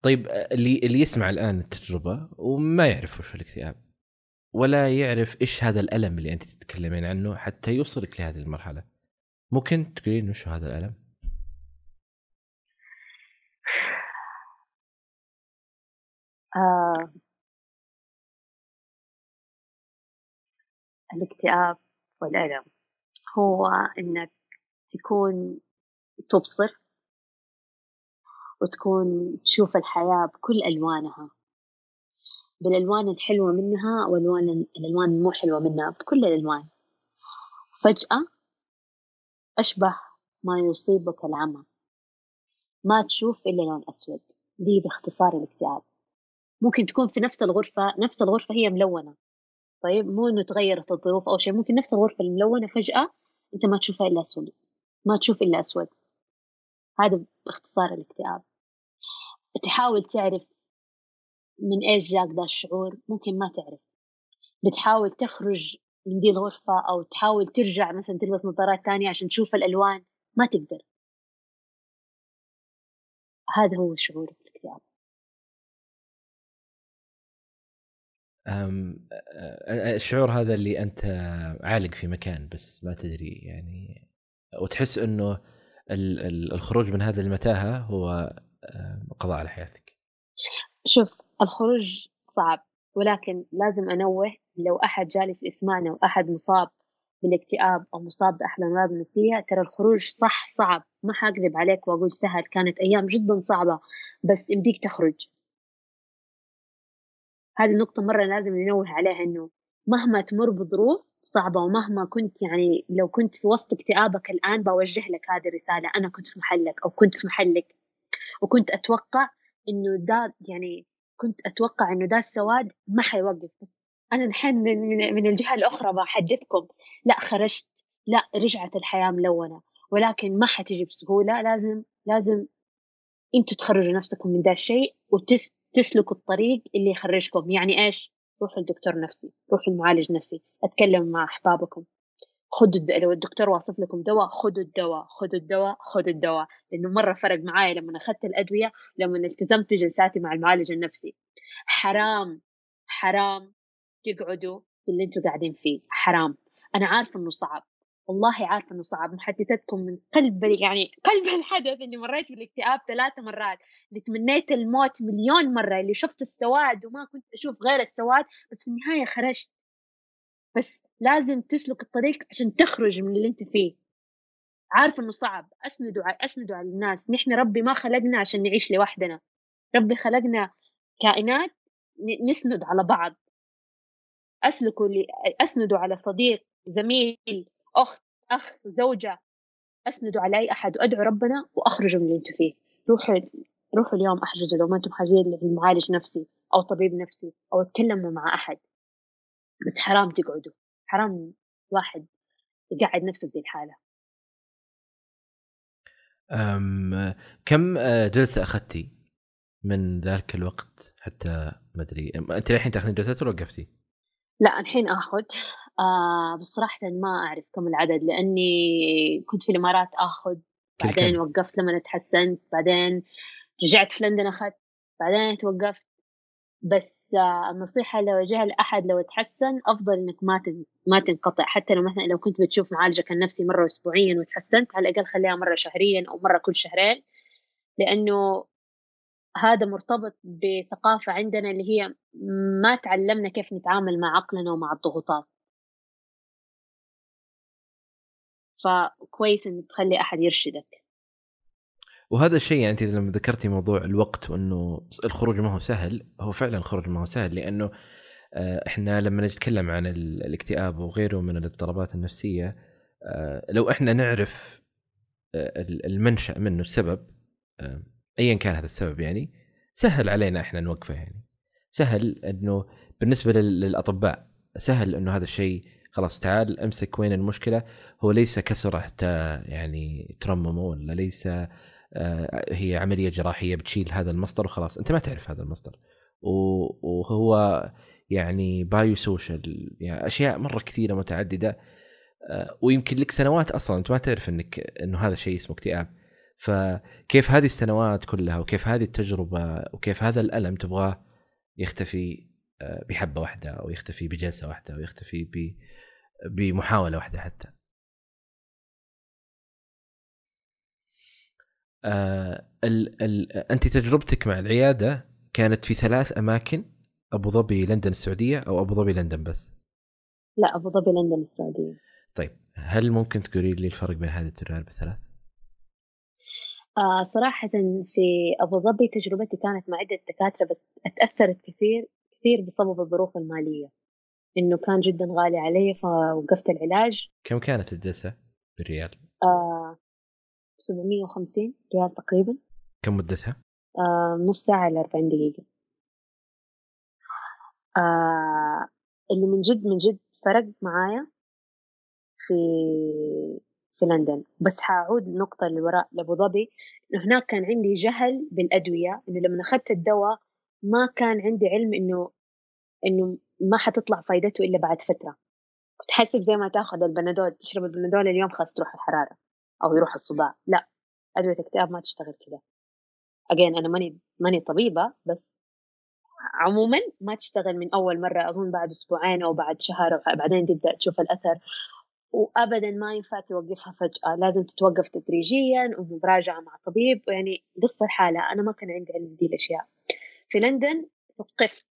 طيب اللي اللي يسمع الآن التجربة وما يعرف وش الاكتئاب ولا يعرف إيش هذا الألم اللي أنت تتكلمين عنه حتى يوصلك لهذه المرحلة ممكن تقولين وش هذا الألم؟ آه. الاكتئاب والألم هو إنك تكون تبصر وتكون تشوف الحياة بكل ألوانها. بالألوان الحلوة منها والألوان الألوان المو حلوة منها بكل الألوان. فجأة أشبه ما يصيبك العمى. ما تشوف إلا لون أسود. دي باختصار الاكتئاب. ممكن تكون في نفس الغرفة نفس الغرفة هي ملونة. طيب مو إنه تغيرت الظروف أو شيء ممكن نفس الغرفة الملونة فجأة أنت ما تشوفها إلا أسود. ما تشوف إلا أسود. هذا باختصار الاكتئاب. تحاول تعرف من إيش جاك ذا الشعور؟ ممكن ما تعرف. بتحاول تخرج من دي الغرفة أو تحاول ترجع مثلا تلبس نظارات تانية عشان تشوف الألوان. ما تقدر. هذا هو شعور الاكتئاب. الشعور هذا اللي أنت عالق في مكان بس ما تدري يعني وتحس أنه الخروج من هذه المتاهة هو قضاء على حياتك. شوف الخروج صعب ولكن لازم أنوه لو أحد جالس يسمعنا وأحد مصاب بالاكتئاب أو مصاب بأحد الأمراض النفسية ترى الخروج صح صعب. ما حكذب عليك وأقول سهل كانت أيام جدا صعبة بس يمديك تخرج. هذه النقطة مرة لازم ننوه عليها إنه مهما تمر بظروف صعبة ومهما كنت يعني لو كنت في وسط اكتئابك الآن بوجه لك هذه الرسالة أنا كنت في محلك أو كنت في محلك. وكنت أتوقع إنه ده يعني كنت أتوقع إنه ده السواد ما حيوقف بس أنا الحين من, من, الجهة الأخرى بحدثكم لا خرجت. لا رجعت الحياة ملونة. ولكن ما حتجي بسهولة. لازم لازم أنتوا تخرجوا نفسكم من ذا الشيء وتسلكوا الطريق اللي يخرجكم. يعني إيش؟ روحوا لدكتور نفسي روحوا لمعالج نفسي أتكلم مع أحبابكم. خذوا لو الدكتور واصف لكم دواء خذوا الدواء خذوا الدواء خذوا الدواء. لأنه مرة فرق معايا لما أخذت الأدوية لما التزمت بجلساتي مع المعالج النفسي. حرام حرام تقعدوا في اللي أنتم قاعدين فيه. حرام. أنا عارفة إنه صعب. والله عارفة إنه صعب محدثتكم من قلب يعني قلب الحدث إني مريت بالاكتئاب ثلاث مرات اللي تمنيت الموت مليون مرة اللي شفت السواد وما كنت أشوف غير السواد بس في النهاية خرجت. بس لازم تسلك الطريق عشان تخرج من اللي أنت فيه. عارفة إنه صعب. أسندوا أسندوا على الناس. نحن ربي ما خلقنا عشان نعيش لوحدنا. ربي خلقنا كائنات نسند على بعض. أسلكوا لي أسندوا على صديق زميل. اخت أخ زوجة اسندوا على اي أحد وادعوا ربنا واخرجوا من اللي أنتم فيه. روحوا روحوا اليوم أحجزوا لو ما أنتم حاجين لمعالج نفسي أو طبيب نفسي أو اتكلموا مع أحد. بس حرام تقعدوا. حرام واحد يقعد نفسه بدي الحالة. أم كم آه، جلسة أخذتي من ذاك الوقت؟ حتى ما أدري أنت الحين تأخذين جلسات ولا وقفتي؟ لا الحين آخذ. آه بس صراحة ما أعرف كم العدد لأني كنت في الإمارات آخذ بعدين كم. وقفت لما تحسنت بعدين رجعت في لندن أخذت بعدين توقفت. بس آه النصيحة لو وجهها لأحد لو تحسن أفضل إنك ما ما تنقطع. حتى لو مثلا لو كنت بتشوف معالجك النفسي مرة أسبوعيا وتحسنت على الأقل خليها مرة شهريا أو مرة كل شهرين لأنه هذا مرتبط بثقافة عندنا اللي هي ما تعلمنا كيف نتعامل مع عقلنا ومع الضغوطات. فكويس إن تخلي أحد يرشدك. وهذا الشيء يعني أنت لما ذكرتي موضوع الوقت وإنه الخروج ما هو سهل هو فعلا الخروج ما هو سهل لأنه آه، إحنا لما نتكلم عن الاكتئاب وغيره من الاضطرابات النفسية آه، لو إحنا نعرف آه، المنشأ منه السبب ايا كان هذا السبب يعني سهل علينا إحنا نوقفه يعني. سهل إنه بالنسبة للأطباء سهل إنه هذا الشيء خلاص تعال امسك وين المشكلة. هو ليس كسر حتى يعني ترممه ولا ليس آه، هي عملية جراحية بتشيل هذا المصدر وخلاص. أنت ما تعرف هذا المصدر. وهو يعني bio social يعني أشياء مرة كثيرة متعددة آه، ويمكن لك سنوات أصلا. أنت ما تعرف إنك إنه هذا الشيء اسمه اكتئاب. فكيف هذه السنوات كلها وكيف هذه التجربة وكيف هذا الألم تبغاه يختفي؟ بحبة واحدة أو يختفي بجلسة واحدة أو يختفي بمحاولة واحدة حتى. آه ال ال أنت تجربتك مع العيادة كانت في ثلاث أماكن أبو ظبي لندن السعودية أو أبو ظبي لندن بس؟ لا أبو ظبي لندن السعودية. طيب هل ممكن تقولي لي الفرق بين هذه التجارب الثلاث؟ آه صراحة في أبو ظبي تجربتي كانت مع عدة دكاترة بس اتأثرت كثير. كثير بسبب الظروف المالية. إنه كان جدا غالي علي فوقفت العلاج. كم كانت الجلسة بالريال؟ آه 750 ريال تقريبا. كم مدتها؟ آه نص ساعة إلى 40 دقيقة. آه اللي من جد من جد فرق معايا في في لندن. بس حأعود النقطة اللي وراء لأبو ظبي. إنه هناك كان عندي جهل بالأدوية إنه لما أخذت الدواء ما كان عندي علم إنه إنه ما حتطلع فايدته إلا بعد فترة. كنت حاسب زي ما تاخذ البنادول تشرب البنادول اليوم خلاص تروح الحرارة أو يروح الصداع لا أدوية الاكتئاب ما تشتغل كذا أجين أنا ماني ماني طبيبة بس عموما ما تشتغل من أول مرة أظن بعد أسبوعين أو بعد شهر بعدين تبدأ تشوف الأثر. وابدا ما ينفع توقفها فجأة لازم تتوقف تدريجيا ومراجعة مع طبيب. يعني قصة الحالة أنا ما كان عندي علم دي الأشياء. في لندن ثقفت.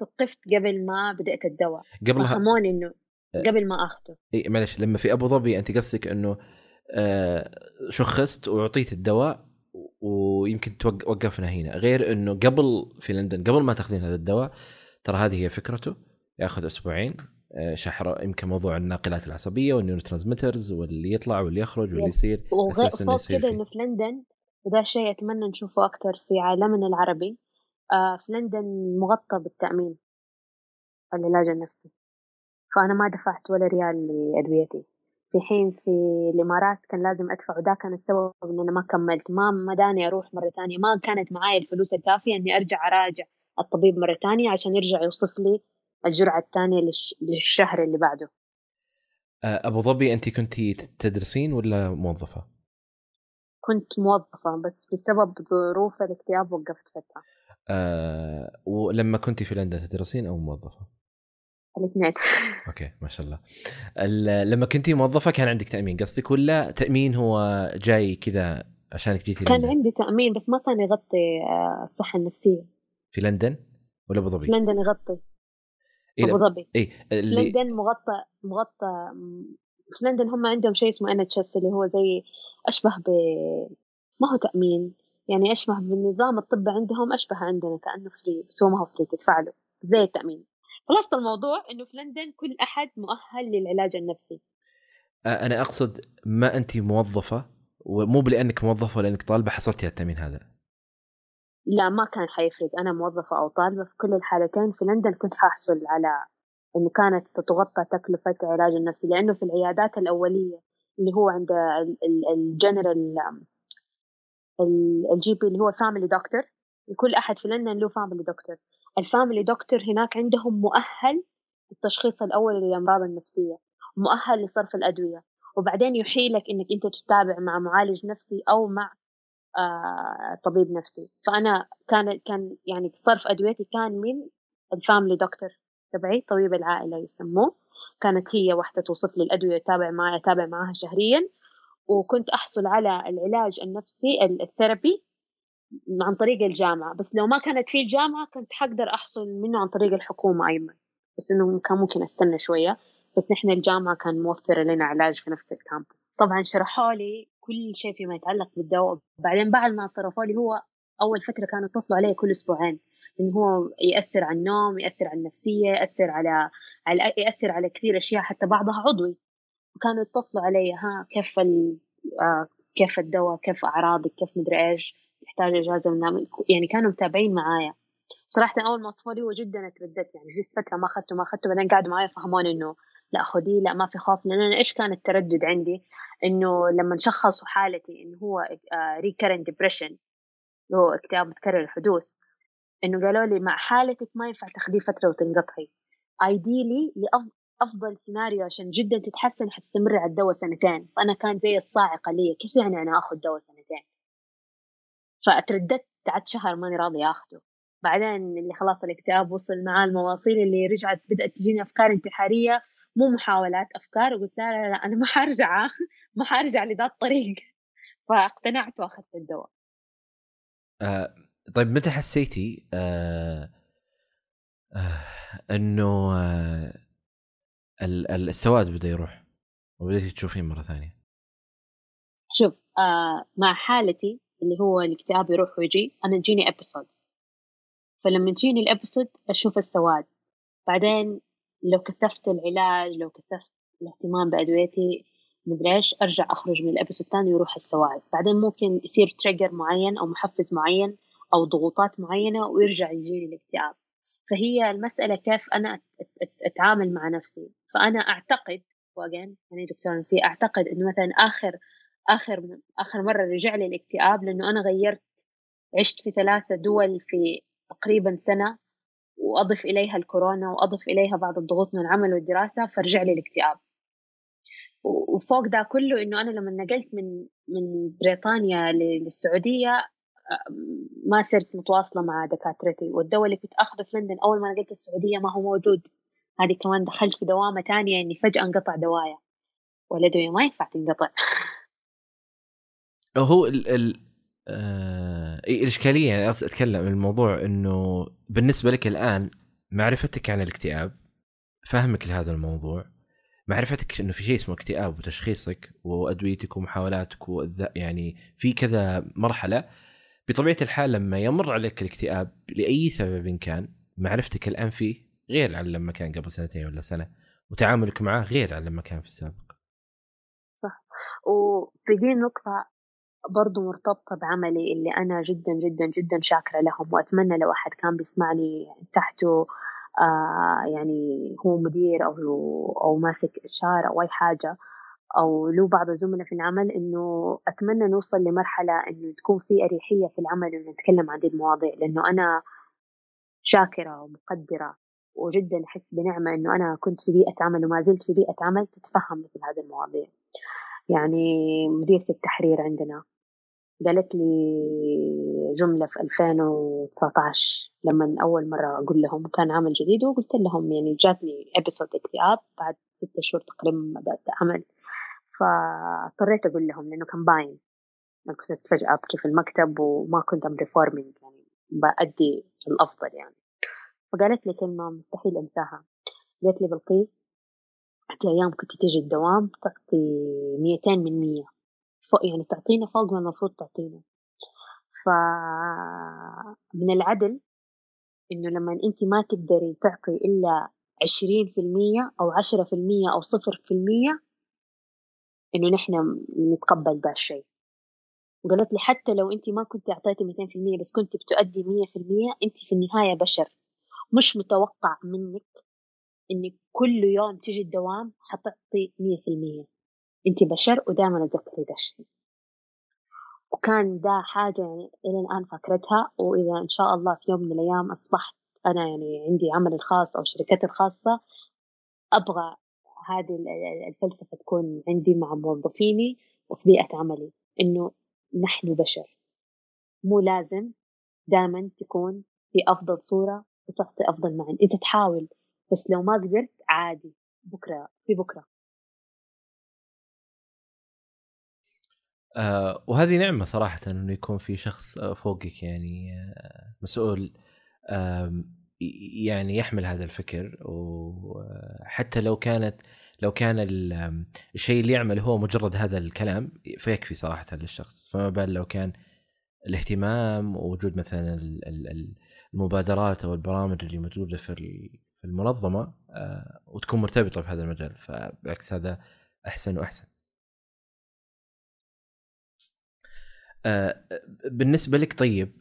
ثقفت قبل ما بدأت الدواء. قبلها فهموني إنه آه. قبل ما أخذه. إي معلش لما في أبو ظبي أنت قصدك إنه آه شخصت وأعطيت الدواء ويمكن توقفنا هنا. غير إنه قبل في لندن قبل ما تأخذين هذا الدواء ترى هذه هي فكرته. يأخذ أسبوعين آه، شهر يمكن موضوع الناقلات العصبية وال neurotransmitters واللي يطلع واللي يخرج واللي يصير. وفوق كذا إنه في لندن وده الشيء أتمنى نشوفه أكثر في عالمنا العربي. آه في لندن مغطى بالتأمين العلاج النفسي. فأنا ما دفعت ولا ريال لأدويتي. في حين في الإمارات كان لازم أدفع وده كان السبب إن أنا ما كملت. ما مداني أروح مرة ثانية. ما كانت معي الفلوس الكافية إني أرجع أراجع الطبيب مرة ثانية عشان يرجع يوصف لي الجرعة الثانية للشهر اللي بعده. آه، أبو ظبي أنت كنت تدرسين ولا موظفة؟ كنت موظفة بس بسبب ظروف الاكتئاب وقفت فترة. أه ولما كنت في لندن تدرسين أو موظفة؟ الاثنين. okay ما شاء الله. لما كنتي موظفة كان عندك تأمين قصدك ولا تأمين هو جاي كذا عشانك جيتي كان لندن؟ عندي تأمين بس ما كان يغطي آه، الصحة النفسية. في لندن ولا أبو ظبي؟ في لندن يغطي. إيه أبو ظبي. اي اللي... لندن مغطى مغطى في لندن هم عندهم شيء اسمه NHS اللي هو زي أشبه ب ما هو تأمين يعني أشبه بالنظام الطبي عندهم أشبه عندنا كأنه free بس هو ما هو free تدفع له زي التأمين. خلاصة الموضوع إنه في لندن كل أحد مؤهل للعلاج النفسي. أنا أقصد ما انت موظفة ومو بلانك موظفة ولا انك طالبة حصلتي على التأمين هذا. لا ما كان حيفرق. أنا موظفة أو طالبة في كل الحالتين في لندن كنت حاحصل على إنه كانت ستغطى تكلفة العلاج النفسي لأنه في العيادات الأولية اللي هو عند الجنرال ال GP اللي هو family doctor كل أحد في لندن له family doctor ال family doctor هناك عندهم مؤهل للتشخيص الاولي للأمراض النفسية مؤهل لصرف الأدوية. وبعدين يحيلك إنك أنت تتابع مع معالج نفسي أو مع آه طبيب نفسي. فأنا كان كان يعني صرف أدويتي كان من ال family doctor تبعي طبيب العائلة يسموه. كانت هي واحدة توصف لي الأدوية اتابع معها أتابع معها شهريا. وكنت أحصل على العلاج النفسي ال therapy عن طريق الجامعة. بس لو ما كانت في الجامعة كنت حقدر أحصل منه عن طريق الحكومة أيضا. بس إنه كان ممكن أستنى شوية. بس نحن الجامعة كان موفرة لنا علاج في نفس ال campus طبعا شرحوا لي كل شيء فيما يتعلق بالدواء. بعدين بعد ما صرفوا لي هو أول فترة كانوا يتصلوا علي كل أسبوعين. إنه هو يأثر على النوم يأثر على النفسية يأثر على, على يأثر على كثير أشياء حتى بعضها عضوي. وكانوا يتصلوا علي ها كيف ال... آه كيف الدواء كيف أعراضك كيف مدري إيش يحتاج إجازة من يعني كانوا متابعين معايا. بصراحة أول ما وصفوا لي هو جدا اترددت يعني جلست فترة ما أخذته ما أخذته بعدين قعدوا معايا فهموني إنه لا خذيه لا ما في خوف. لأن أنا إيش كان التردد عندي؟ إنه لما شخصوا حالتي إنه هو recurrent آه، depression اللي هو اكتئاب متكرر الحدوث إنه قالوا لي مع حالتك ما ينفع تاخذيه فترة وتنقطعي. ايديلي لأفضل سيناريو عشان جدا تتحسن حتستمر على الدواء سنتين. فأنا كان زي الصاعقة لي. كيف يعني أنا آخذ دواء سنتين؟ فأترددت قعدت شهر ماني راضي آخذه بعدين اللي خلاص الاكتئاب وصل معاه المواصيل اللي رجعت بدأت تجيني أفكار انتحارية. مو محاولات أفكار وقلت لا لا, لا أنا ما حرجع. ما حرجع لذا الطريق. فاقتنعت وأخذت الدواء. آه طيب متى حسيتي آه آه إنه آه السواد بدا يروح وبديتي تشوفين مرة ثانية؟ شوف آه مع حالتي اللي هو الاكتئاب يروح ويجي أنا تجيني episodes فلما تجيني ال episode أشوف السواد. بعدين لو كثفت العلاج لو كثفت الاهتمام بأدويتي مدري إيش أرجع أخرج من ال episode الثاني ويروح السواد بعدين ممكن يصير trigger معين أو محفز معين أو ضغوطات معينة ويرجع يجيني الاكتئاب. فهي المسألة كيف أنا أتعامل مع نفسي. فأنا أعتقد وأجين أنا دكتور نفسي أعتقد إنه مثلا آخر آخر آخر مرة رجع لي الاكتئاب لأنه أنا غيرت عشت في ثلاثة دول في تقريبا سنة وأضف إليها الكورونا وأضف إليها بعض الضغوط من العمل والدراسة فرجع لي الاكتئاب. وفوق ده كله إنه أنا لما نقلت من من بريطانيا للسعودية ما صرت متواصلة مع دكاترتي. والدواء اللي كنت أخذه في لندن أول ما نقلت السعودية ما هو موجود. هذه كمان دخلت في دوامة ثانية إني فجأة انقطع دوايا. والادويه ما ينفع تنقطع. هو ال ال آه الإشكالية يعني أتكلم الموضوع إنه بالنسبة لك الآن معرفتك عن الاكتئاب فهمك لهذا الموضوع معرفتك إنه في شيء اسمه اكتئاب وتشخيصك وأدويتك ومحاولاتك يعني في كذا مرحلة بطبيعة الحال لما يمر عليك الاكتئاب لأي سبب كان معرفتك الآن فيه غير عن لما كان قبل سنتين ولا سنة وتعاملك معه غير عن لما كان في السابق. صح. وفي دي النقطة برضو مرتبطة بعملي اللي أنا جدا جدا جدا شاكرة لهم وأتمنى لو أحد كان بيسمعني تحته آه يعني هو مدير أو أو ماسك إشارة أو أي حاجة أو له بعض الزملاء في العمل إنه أتمنى نوصل لمرحلة إنه تكون في أريحية في العمل إنه نتكلم عن هذه المواضيع لأنه أنا شاكرة ومقدرة وجدا أحس بنعمة إنه أنا كنت في بيئة عمل وما زلت في بيئة عمل تتفهم مثل هذه المواضيع. يعني مديرة التحرير عندنا قالت لي جملة في 2019 لما أول مرة أقول لهم كان عمل جديد وقلت لهم يعني جاتني ابيسود اكتئاب بعد ستة شهور تقريبا بدأت عمل فاضطريت أقول لهم لأنه كان باين. أنا كنت فجأة أبكي في المكتب وما كنت أم performing يعني بأدي الأفضل يعني. فقالت لي كلمة مستحيل أنساها. قالت لي بلقيس في أيام كنت تجي الدوام تعطي ميتين من مية. فوق يعني تعطينا فوق ما المفروض تعطينا. فمن العدل إنه لما أنت ما تقدري تعطي إلا عشرين في المية أو عشرة في المية أو صفر في المية إنه نحن نتقبل دا الشيء. وقالت لي حتى لو أنت ما كنت في المية بس كنت بتؤدي مية في المية أنت في النهاية بشر. مش متوقع منك إنك كل يوم تجي الدوام حتعطي مية في المية. أنت بشر ودائما أتذكري دا الشيء. وكان ده حاجة يعني إلى الآن فاكرتها وإذا إن شاء الله في يوم من الأيام أصبحت أنا يعني عندي عملي الخاص أو شركتي الخاصة أبغى هذه الفلسفة تكون عندي مع موظفيني وفي بيئة عملي إنه نحن بشر. مو لازم دائما تكون في أفضل صورة وتعطي أفضل ما أنت تحاول بس لو ما قدرت عادي بكرة في بكرة. آه وهذه نعمة صراحة إنه يكون في شخص فوقك يعني آه مسؤول يعني يحمل هذا الفكر. وحتى لو كانت لو كان الشيء اللي يعمل هو مجرد هذا الكلام فيكفي صراحة للشخص فما بال لو كان الاهتمام ووجود مثلا المبادرات أو البرامج اللي موجودة في المنظمة آه، وتكون مرتبطة بهذا المجال فبالعكس هذا أحسن وأحسن. آه، بالنسبة لك طيب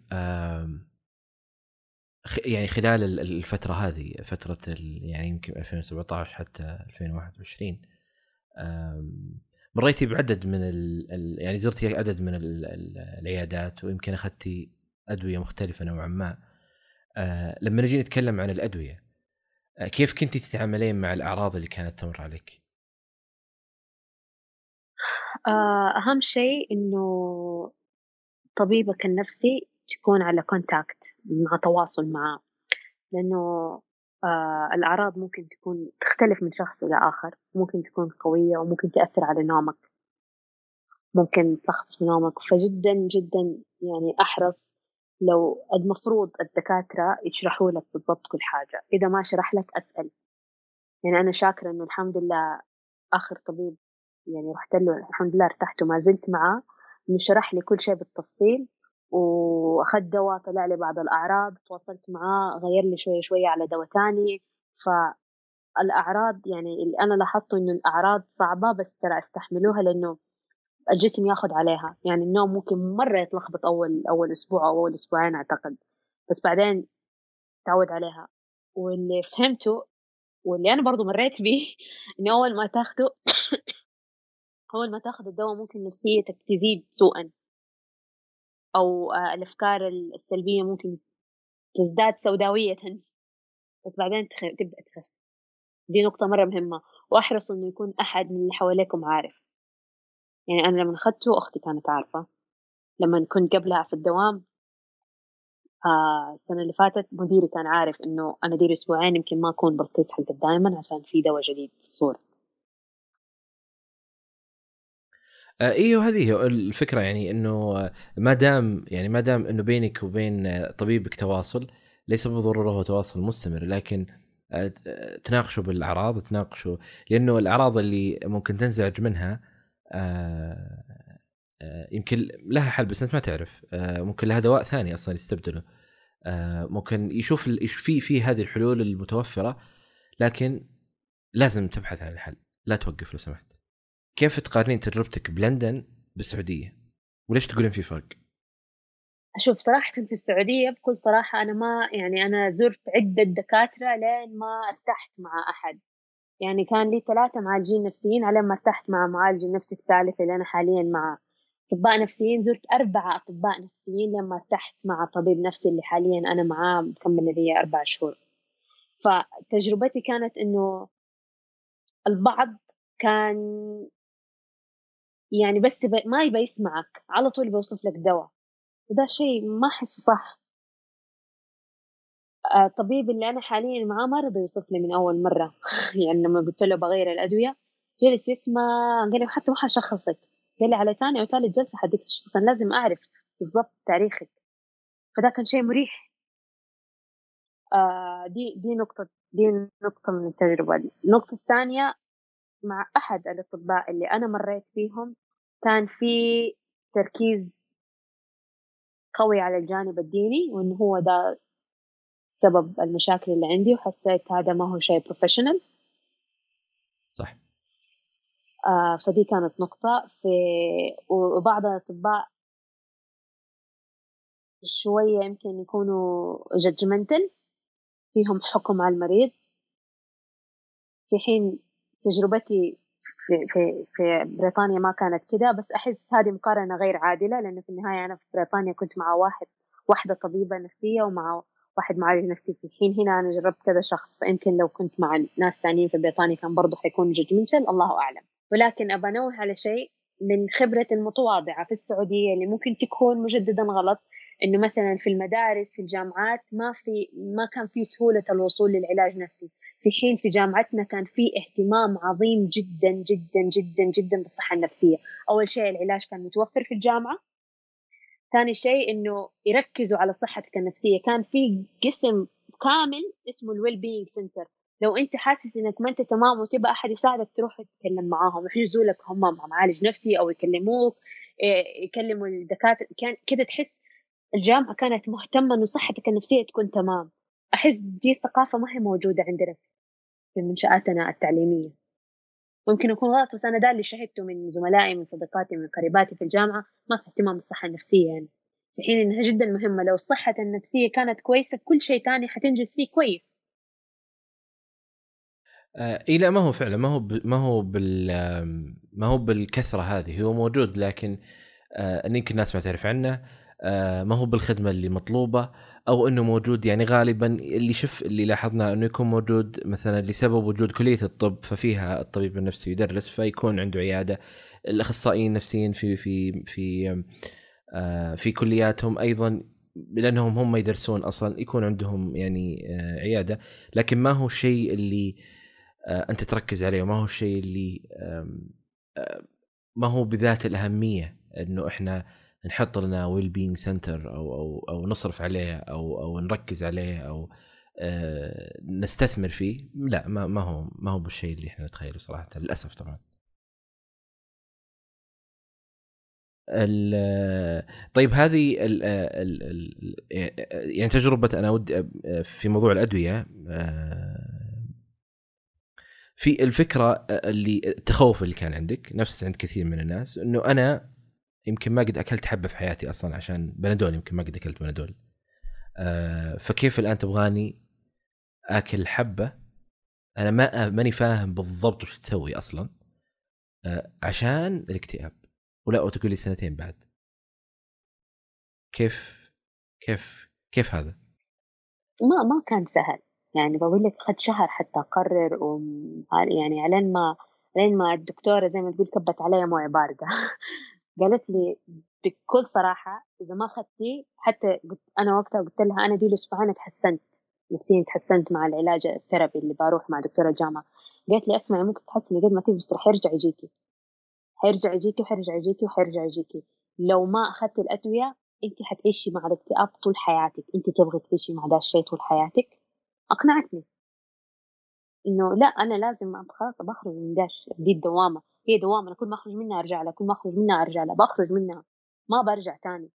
يعني خلال الفترة هذه فترة يعني يمكن 2017 حتى 2021 مريتي بعدد من ال يعني زرتي عدد من العيادات ويمكن اخذتي أدوية مختلفة نوعا ما آه، لما نجي نتكلم عن الأدوية كيف كنت تتعاملين مع الأعراض اللي كانت تمر عليك؟ آه، أهم شيء إنه طبيبك النفسي تكون على كونتاكت مع تواصل معه. لأنه آه الأعراض ممكن تكون تختلف من شخص إلى آخر. ممكن تكون قوية وممكن تأثر على نومك. ممكن تلخبط نومك. فجدا جدا يعني أحرص لو المفروض الدكاترة يشرحوا لك بالضبط كل حاجة. إذا ما شرح لك أسأل. يعني أنا شاكرة إنه الحمد لله آخر طبيب يعني رحت له الحمد لله ارتحت وما زلت معاه إنه شرح لي كل شيء بالتفصيل. واخذت دواء طلع لي بعض الأعراض تواصلت معاه غير لي شوية شوية على دواء تاني. فالأعراض يعني اللي أنا لاحظته إنه الأعراض صعبة بس ترى أستحملوها لإنه الجسم ياخذ عليها. يعني النوم ممكن مرة يتلخبط أول أول أسبوع أو أول أسبوعين أعتقد. بس بعدين تعود عليها. واللي فهمته واللي أنا برضو مريت به إنه أول ما تاخده أول ما تاخذ الدواء ممكن نفسيتك تزيد سوءا. أو آه، الأفكار السلبية ممكن تزداد سوداوية. بس بعدين تخ... تبدأ تخف. دي نقطة مرة مهمة. وأحرصوا إنه يكون أحد من اللي حواليكم عارف. يعني أنا لما أخذته أختي كانت عارفة. لما كنت قبلها في الدوام آه السنة اللي فاتت مديري كان عارف إنه أنا ديري أسبوعين يمكن ما أكون بالقيس حق دائما عشان في دواء جديد في الصورة. أيوه هذه الفكرة يعني إنه ما دام يعني ما دام إنه بينك وبين طبيبك تواصل ليس بالضروره هو تواصل مستمر لكن آه، تناقشوا بالأعراض تناقشوا لأنه الأعراض اللي ممكن تنزعج منها آه، يمكن لها حل بس أنت ما تعرف ممكن لها دواء ثاني أصلا يستبدله ممكن يشوف في في هذه الحلول المتوفرة لكن لازم تبحث عن الحل لا توقف لو سمحت. كيف تقارنين تجربتك بلندن بالسعودية؟ وليش تقولين في فرق؟ أشوف صراحة في السعودية بكل صراحة أنا ما يعني أنا زرت عدة دكاترة لين ما ارتحت مع أحد يعني كان لي ثلاثة معالجين نفسيين على ما ارتحت مع معالج النفسي الثالث اللي أنا حاليا معه أطباء نفسيين زرت أربعة أطباء نفسيين لما ارتحت مع طبيب نفسي اللي حاليا أنا معاه مكمل لي أربع شهور فتجربتي كانت إنه البعض كان يعني بس تبقى ما يبى يسمعك على طول بيوصف لك دواء. وده شيء ما أحسه صح. الطبيب اللي أنا حاليا معاه ما رضى يوصف لي من أول مرة. يعني لما قلت له بغير الأدوية جلس يسمع قال لي حتى ما حشخصك. قال لي على ثاني أو ثالث جلسة حديك تشخص أنا لازم أعرف بالضبط تاريخك. فده كان شيء مريح. آه دي دي نقطة دي نقطة من التجربة دي. النقطة الثانية مع أحد الأطباء اللي أنا مريت فيهم كان في تركيز قوي على الجانب الديني وإنه هو ده سبب المشاكل اللي عندي وحسيت هذا ما هو شيء professional صح. آه فدي كانت نقطة. في وبعض الأطباء شوية يمكن يكونوا judgmental فيهم حكم على المريض. في حين تجربتي في في في بريطانيا ما كانت كده بس أحس هذه مقارنة غير عادلة لأنه في النهاية أنا في بريطانيا كنت مع واحد واحدة طبيبة نفسية ومع واحد معالج نفسي في الحين. هنا أنا جربت كذا شخص فيمكن لو كنت مع ناس ثانيين في بريطانيا كان برضه حيكون جدمنتال الله أعلم. ولكن ابى انوه على شيء من خبرتي المتواضعة في السعودية اللي ممكن تكون مجددا غلط إنه مثلا في المدارس في الجامعات ما في ما كان في سهولة الوصول للعلاج النفسي في حين في جامعتنا كان في اهتمام عظيم جدا جدا جدا جدا بالصحة النفسية. أول شيء العلاج كان متوفر في الجامعة. ثاني شيء إنه يركزوا على صحتك النفسية. كان في قسم كامل اسمه ال well-being center لو أنت حاسس إنك ما أنت تمام وتبغى أحد يساعدك تروح تتكلم معاهم يحجزوا لك. هم مع معالج نفسي أو يكلموك إيه، يكلموا الدكاترة. كان كده تحس الجامعة كانت مهتمة إنه صحتك النفسية تكون تمام. أحس دي الثقافة ما هي موجودة عندنا في منشآتنا التعليمية. ممكن يكون غلط بس أنا ده اللي شهدته من زملائي من صديقاتي من قريباتي في الجامعة. ما في اهتمام بالصحة النفسية يعني. في حين إنها جدا مهمة. لو الصحة النفسية كانت كويسة كل شيء تاني حتنجز فيه كويس. آه إي لا ما هو فعلا ما هو ما هو بال ما هو بالكثرة هذه. هو موجود لكن آه يمكن الناس ما تعرف عنه آه، ما هو بالخدمة اللي مطلوبة. أو إنه موجود يعني غالبا اللي شف اللي لاحظنا إنه يكون موجود مثلا لسبب وجود كلية الطب ففيها الطبيب النفسي يدرس فيكون عنده عيادة. الأخصائيين النفسيين في في في آه، في كلياتهم أيضا لأنهم هم يدرسون أصلا يكون عندهم يعني آه، عيادة. لكن ما هو الشيء اللي أنت تركز عليه وما هو الشيء اللي ما هو بذات الأهمية إنه إحنا نحط لنا well-being center أو أو أو نصرف عليه أو أو نركز عليه أو آه نستثمر فيه لا ما ما هو ما هو بالشيء اللي إحنا نتخيله صراحة للأسف طبعا. طيب هذه ال ال ال يعني تجربة أنا ودي في موضوع الأدوية آه، في الفكرة اللي التخوف اللي كان عندك نفس عند كثير من الناس إنه أنا يمكن ما قد أكلت حبة في حياتي أصلا عشان بنادول يمكن ما قد أكلت بنادول. آه فكيف الآن تبغاني آكل حبة؟ أنا ما ماني فاهم بالضبط وش تسوي أصلا آه عشان الاكتئاب. ولا وتقول لي سنتين بعد. كيف كيف كيف هذا؟ ما ما كان سهل. يعني بقول لك خد شهر حتى أقرر و يعني علين ما لين ما الدكتورة زي ما تقول كبت علي مويه باردة. قالت لي بكل صراحة إذا ما أخذتي حتى قلت أنا وقتها قلت لها أنا دي الأسبوعين تحسنت نفسيا تحسنت مع العلاج الثيرابي اللي بروح مع دكتورة الجامعة قالت لي أسمعي ممكن تحسني قد ما تبي بس رح يرجع يجيكي. حيرجع يجيكي وحيرجع يجيكي وحيرجع يجيكي. لو ما أخذتي الأدوية أنت حتعيشي مع الاكتئاب طول حياتك. أنت تبغي تعيشي مع ده الشيء طول حياتك. أقنعتني. إنه لا أنا لازم خلاص بخرج من داش دي الدوامة. هي دوامة أنا كل ما أخرج منها أرجع لها كل ما أخرج منها أرجع لها بخرج منها ما برجع تاني.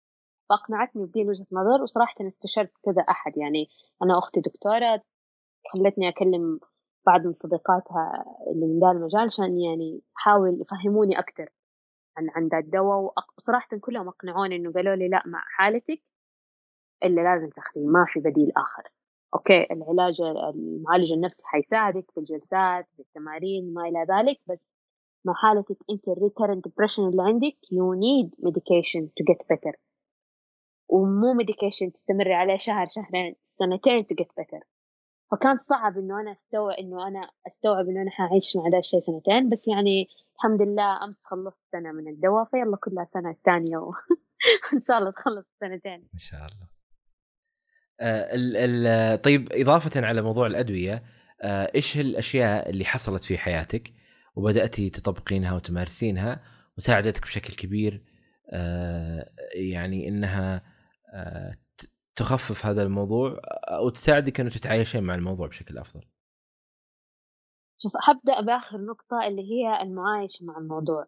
فأقنعتني بدي وجهة نظر وصراحة استشرت كذا أحد يعني أنا أختي دكتورة خلتني أكلم بعض من صديقاتها اللي من ذا المجال عشان يعني حاول يفهموني أكثر عن عن ذا الدواء وصراحة كلهم أقنعوني إنه قالوا لي لا مع حالتك اللي لازم تاخذيه ما في بديل آخر. okay العلاج المعالج النفسي حيساعدك في الجلسات في التمارين ما إلى ذلك بس مع حالتك انت ال recurrent depression اللي عندك. You need medication to get better. ومو medication تستمري عليه شهر شهرين سنتين to get better. فكان صعب إنه أنا أستوعب إنه أنا أستوعب إنه أنا حعيش مع ذا الشيء سنتين. بس يعني الحمد لله أمس خلصت سنة من الدواء فيلا كلها سنة الثانية. وان شاء الله تخلص سنتين. ان شاء الله. آه ال ال طيب إضافة على موضوع الأدوية آه إيش الأشياء اللي حصلت في حياتك؟ وبدأتي تطبقينها وتمارسينها وساعدتك بشكل كبير آه، يعني إنها آه، تخفف هذا الموضوع أو تساعدك إنه تتعايشين مع الموضوع بشكل أفضل. شوف حبدأ بآخر نقطة اللي هي المعايشة مع الموضوع.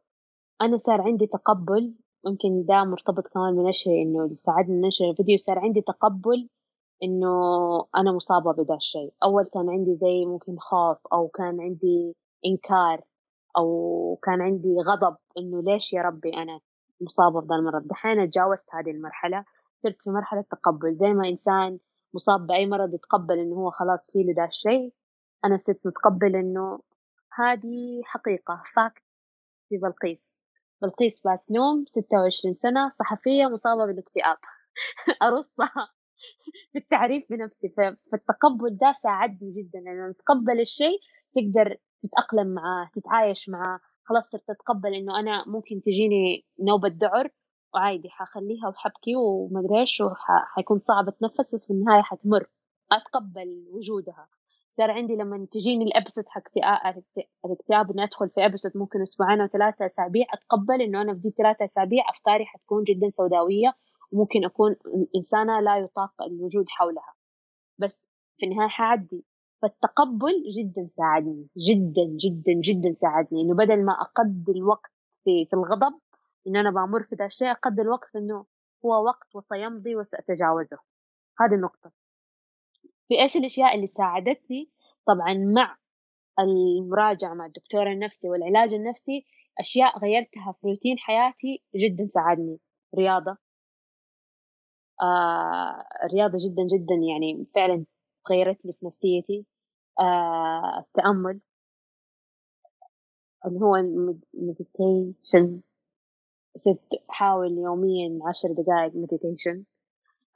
أنا صار عندي تقبل ممكن ده مرتبط كمان بنشر إنه اللي ساعدني نشر الفيديو صار عندي تقبل إنه أنا مصابة بدا الشيء. أول كان عندي زي ممكن خوف أو كان عندي إنكار. أو كان عندي غضب إنه ليش يا ربي أنا مصابة بهذا المرض. دحين تجاوزت هذه المرحلة صرت في مرحلة تقبل. زي ما إنسان مصاب بأي مرض يتقبل إنه هو خلاص فيه له الشيء أنا صرت متقبل إنه هذه حقيقة فاكت في بلقيس. بلقيس باسنوم ستة وعشرين سنة صحفية مصابة بالاكتئاب. أرصها في التعريف بنفسي. فالتقبل ده ساعدني جدا لما تتقبل الشيء تقدر تتأقلم معاه تتعايش معاه خلاص صرت أتقبل إنه أنا ممكن تجيني نوبة ذعر وعادي حخليها وحبكي ومدري إيش وحيكون صعب أتنفس بس في النهاية حتمر. أتقبل وجودها. صار عندي لما تجيني ال episode حق الاكتئاب إني أدخل في episode ممكن أسبوعين أو ثلاثة أسابيع أتقبل إنه أنا في دي ثلاثة أسابيع أفكاري حتكون جدا سوداوية وممكن أكون إنسانة لا يطاق الوجود حولها. بس في النهاية حعدي فالتقبل جدا ساعدني جدا جدا جدا ساعدني إنه بدل ما أقضي الوقت في, في الغضب إن أنا بمر في ذا الشيء أقضي الوقت في إنه هو وقت وسيمضي وسأتجاوزه. هذه النقطة. في إيش الأشياء اللي ساعدتني؟ طبعا مع المراجعة مع الدكتور النفسي والعلاج النفسي أشياء غيرتها في روتين حياتي جدا ساعدني. رياضة. آه رياضة جدا جدا يعني فعلا غيرت لي في نفسيتي آه التأمل. اللي هو meditation صرت أحاول يوميا عشر دقائق meditation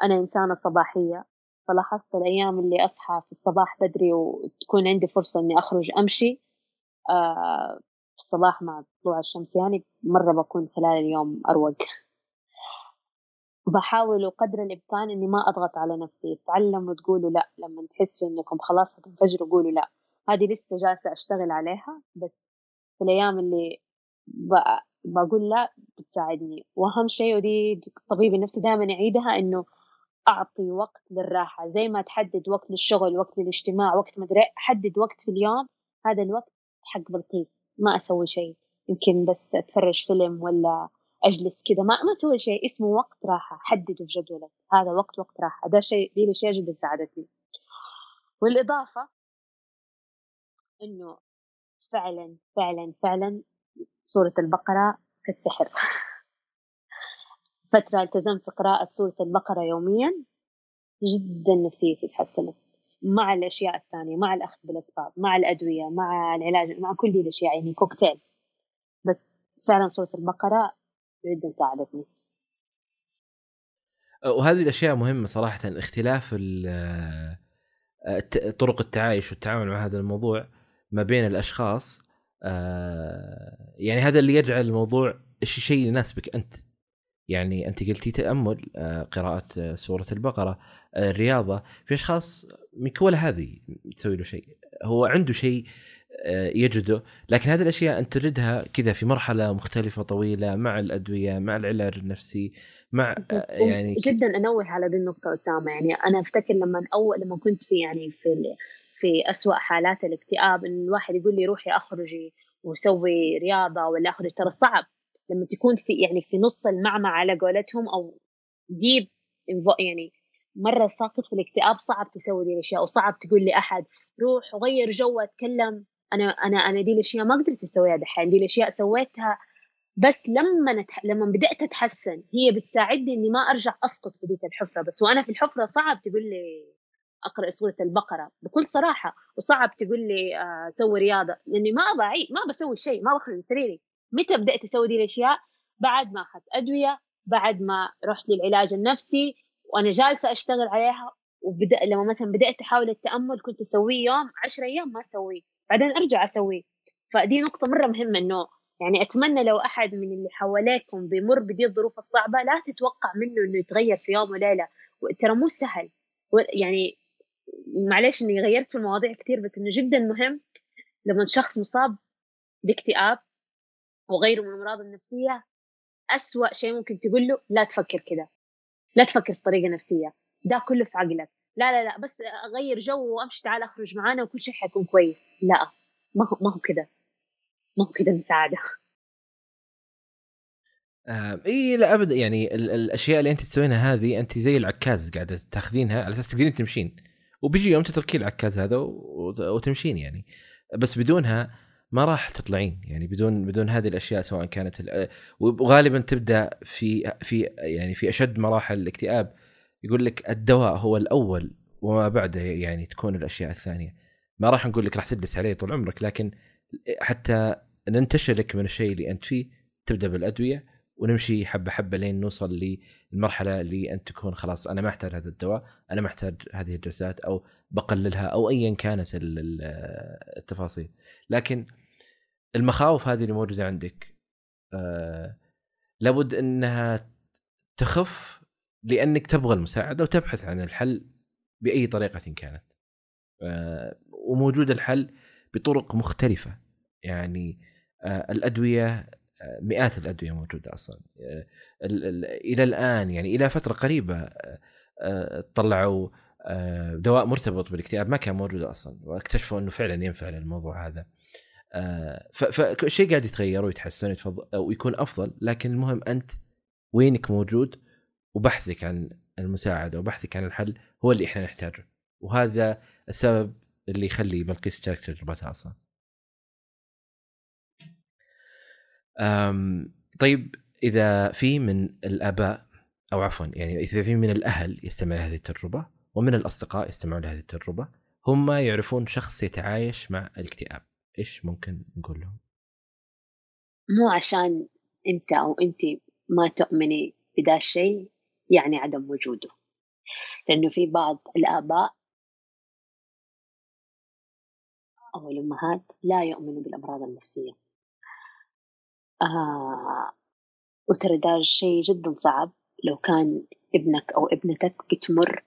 أنا إنسانة صباحية. فلاحظت الأيام اللي أصحى في الصباح بدري وتكون عندي فرصة إني أخرج أمشي آه في الصباح مع طلوع الشمس. يعني مرة بكون خلال اليوم أروق. بحاول قدر الإمكان إني ما أضغط على نفسي. تعلموا تقولوا لأ لما تحسوا إنكم خلاص هتنفجروا قولوا لأ. هذه لسه جالسة أشتغل عليها بس في الأيام اللي بقول لا بتساعدني. وأهم شيء ودي الطبيب النفسي دائما يعيدها إنه أعطي وقت للراحة. زي ما تحدد وقت للشغل وقت للاجتماع وقت مدري حدد وقت في اليوم. هذا الوقت حق بلقيس ما أسوي شيء. يمكن بس أتفرج فيلم ولا أجلس كذا ما ما أسوي شيء. اسمه وقت راحة. حدده في جدولك. هذا وقت وقت راحة. ده شيء دي الأشياء جدا ساعدتني. والإضافة إنه فعلا فعلا فعلا سورة البقرة كالسحر فترة التزمت في قراءة سورة البقرة يوميا. جدا نفسيتي تحسنت. مع الأشياء الثانية مع الأخذ بالأسباب مع الأدوية مع العلاج مع كل دي الأشياء يعني كوكتيل. بس فعلا سورة البقرة جدا ساعدتني. وهذه الأشياء مهمة صراحة اختلاف طرق التعايش والتعامل مع هذا الموضوع ما بين الأشخاص آه، يعني هذا اللي يجعل الموضوع شيء يناسبك أنت. يعني أنت قلتي تأمل قراءة سورة البقرة الرياضة. في أشخاص من ولا هذه تسوي له شيء هو عنده شيء يجده لكن هذه الأشياء انت تجدها كذا في مرحلة مختلفة طويلة مع الأدوية مع العلاج النفسي مع يعني جدا أنوه على ذي النقطة أسامة. يعني أنا أفتكر لما أول لما كنت في يعني في في اسوء حالات الاكتئاب إن الواحد يقول لي روحي اخرجي وسوي رياضة ولا أخرج. ترى صعب لما تكون في يعني في نص المعمعة على قولتهم أو ديب يعني مرة ساقط في الاكتئاب صعب تسوي دي الأشياء. وصعب تقول لأحد روح وغير جو أتكلم. أنا أنا أنا دي الأشياء ما قدرت أسويها دحين دي الأشياء سويتها بس لما نتح... لما بدأت أتحسن هي بتساعدني إني ما أرجع أسقط في ذيك الحفرة بس وأنا في الحفرة صعب تقول لي أقرأ سورة البقرة بكل صراحة وصعب تقول لي آه سوي رياضة لأني ما أبغى ما بسوي شيء ما بخرج من سريري متى بدأت أسوي دي الأشياء؟ بعد ما أخذت أدوية بعد ما رحت للعلاج النفسي وأنا جالسة أشتغل عليها وبدأ لما مثلا بدأت أحاول التأمل كنت أسويه يوم عشرة أيام ما أسويه. بعدين أرجع أسويه فدي نقطة مرة مهمة إنه يعني أتمنى لو أحد من اللي حواليكم بيمر بدي الظروف الصعبة لا تتوقع منه إنه يتغير في يوم وليلة. ترى مو سهل. يعني معلش إني غيرت في المواضيع كثير بس إنه جدا مهم لما شخص مصاب باكتئاب وغيره من الأمراض النفسية أسوأ شيء ممكن تقول له لا تفكر كذا لا تفكر في طريقة نفسية. ده كله في عقلك. لا لا لا بس أغير جو وأمشي تعال أخرج معانا وكل شيء حيكون كويس. لا ما هو ما هو كذا ما هو كذا مساعدة. آه إي لا ابدا يعني ال- الأشياء اللي أنت تسوينها هذه أنت زي العكاز قاعدة تاخذينها على أساس تقدرين تمشين. وبيجي يوم تتركي العكاز هذا وتمشين يعني. بس بدونها ما راح تطلعين يعني بدون بدون هذه الأشياء سواء كانت ال- وغالبا تبدأ في في يعني في أشد مراحل الاكتئاب. يقول لك الدواء هو الأول وما بعده يعني تكون الأشياء الثانية. ما راح نقول لك راح تجلس عليه طول عمرك لكن حتى ننتشلك من الشيء اللي أنت فيه تبدأ بالأدوية ونمشي حبة حبة لين نوصل للمرحلة اللي أنت تكون خلاص أنا ما أحتاج هذا الدواء أنا ما أحتاج هذه الجلسات أو بقللها أو ايا كانت ال- ال- التفاصيل. لكن المخاوف هذه اللي موجودة عندك آه لابد إنها تخف لأنك تبغى المساعدة وتبحث عن الحل بأي طريقة كانت. وموجود الحل بطرق مختلفة. يعني آه الأدوية آه، مئات الأدوية موجودة أصلا. آه، ال- ال- إلى الآن يعني إلى فترة قريبة طلعوا دواء مرتبط بالاكتئاب ما كان موجود أصلا واكتشفوا إنه فعلا ينفع للموضوع هذا. فالشيء قاعد يتغير ويتحسن ويكون أفضل لكن المهم أنت وينك موجود وبحثك عن المساعدة وبحثك عن الحل هو اللي إحنا نحتاجه وهذا السبب اللي يخلي بلقيس تشارك تجربتها أصلا. أم طيب إذا في من الآباء أو عفوا يعني إذا في من الأهل يستمع لهذه التجربة ومن الأصدقاء يستمعون لهذه التجربة هم يعرفون شخص يتعايش مع الاكتئاب إيش ممكن نقول لهم؟ مو عشان أنت أو انت ما تؤمني بدا الشيء يعني عدم وجوده. لأنه في بعض الآباء أو الأمهات لا يؤمنوا بالأمراض النفسية. آه وترى ده شيء جدا صعب. لو كان ابنك أو ابنتك بتمر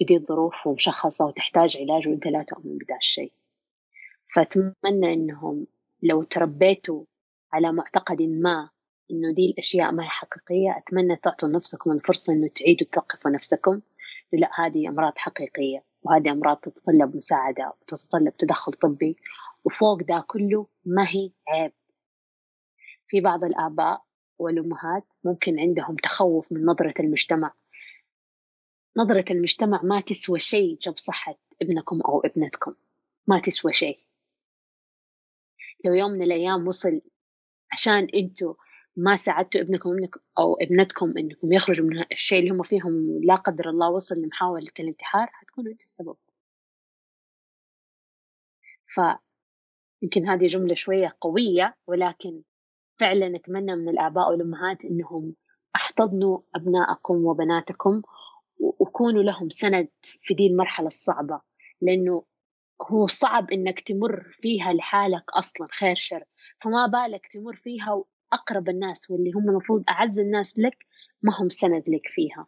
بدي الظروف ومشخصة وتحتاج علاج وأنت لا تؤمن بدا الشيء. فأتمنى إنهم لو تربيتوا على معتقد ما إنه دي الأشياء ما هي حقيقية. أتمنى تعطوا نفسكم الفرصة إنه تعيدوا تثقفوا نفسكم. لا هذه أمراض حقيقية وهذه أمراض تتطلب مساعدة وتتطلب تدخل طبي وفوق ده كله ما هي عيب. في بعض الآباء والأمهات ممكن عندهم تخوف من نظرة المجتمع. نظرة المجتمع ما تسوى شيء جنب صحة ابنكم أو ابنتكم. ما تسوى شيء. لو يوم من الأيام وصل عشان أنتوا ما ساعدتوا ابنكم ابنكم أو ابنتكم إنكم يخرجوا من الشيء اللي هم فيهم لا قدر الله وصل لمحاولة الانتحار هتكونوا أنتوا السبب. فيمكن هذه جملة شوية قوية ولكن فعلا نتمنى من الآباء والأمهات إنهم أحتضنوا أبنائكم وبناتكم وكونوا لهم سند في دي المرحلة الصعبة. لأنه هو صعب إنك تمر فيها لحالك أصلا خير شر. فما بالك تمر فيها وأقرب الناس واللي هم المفروض أعز الناس لك ما هم سند لك فيها.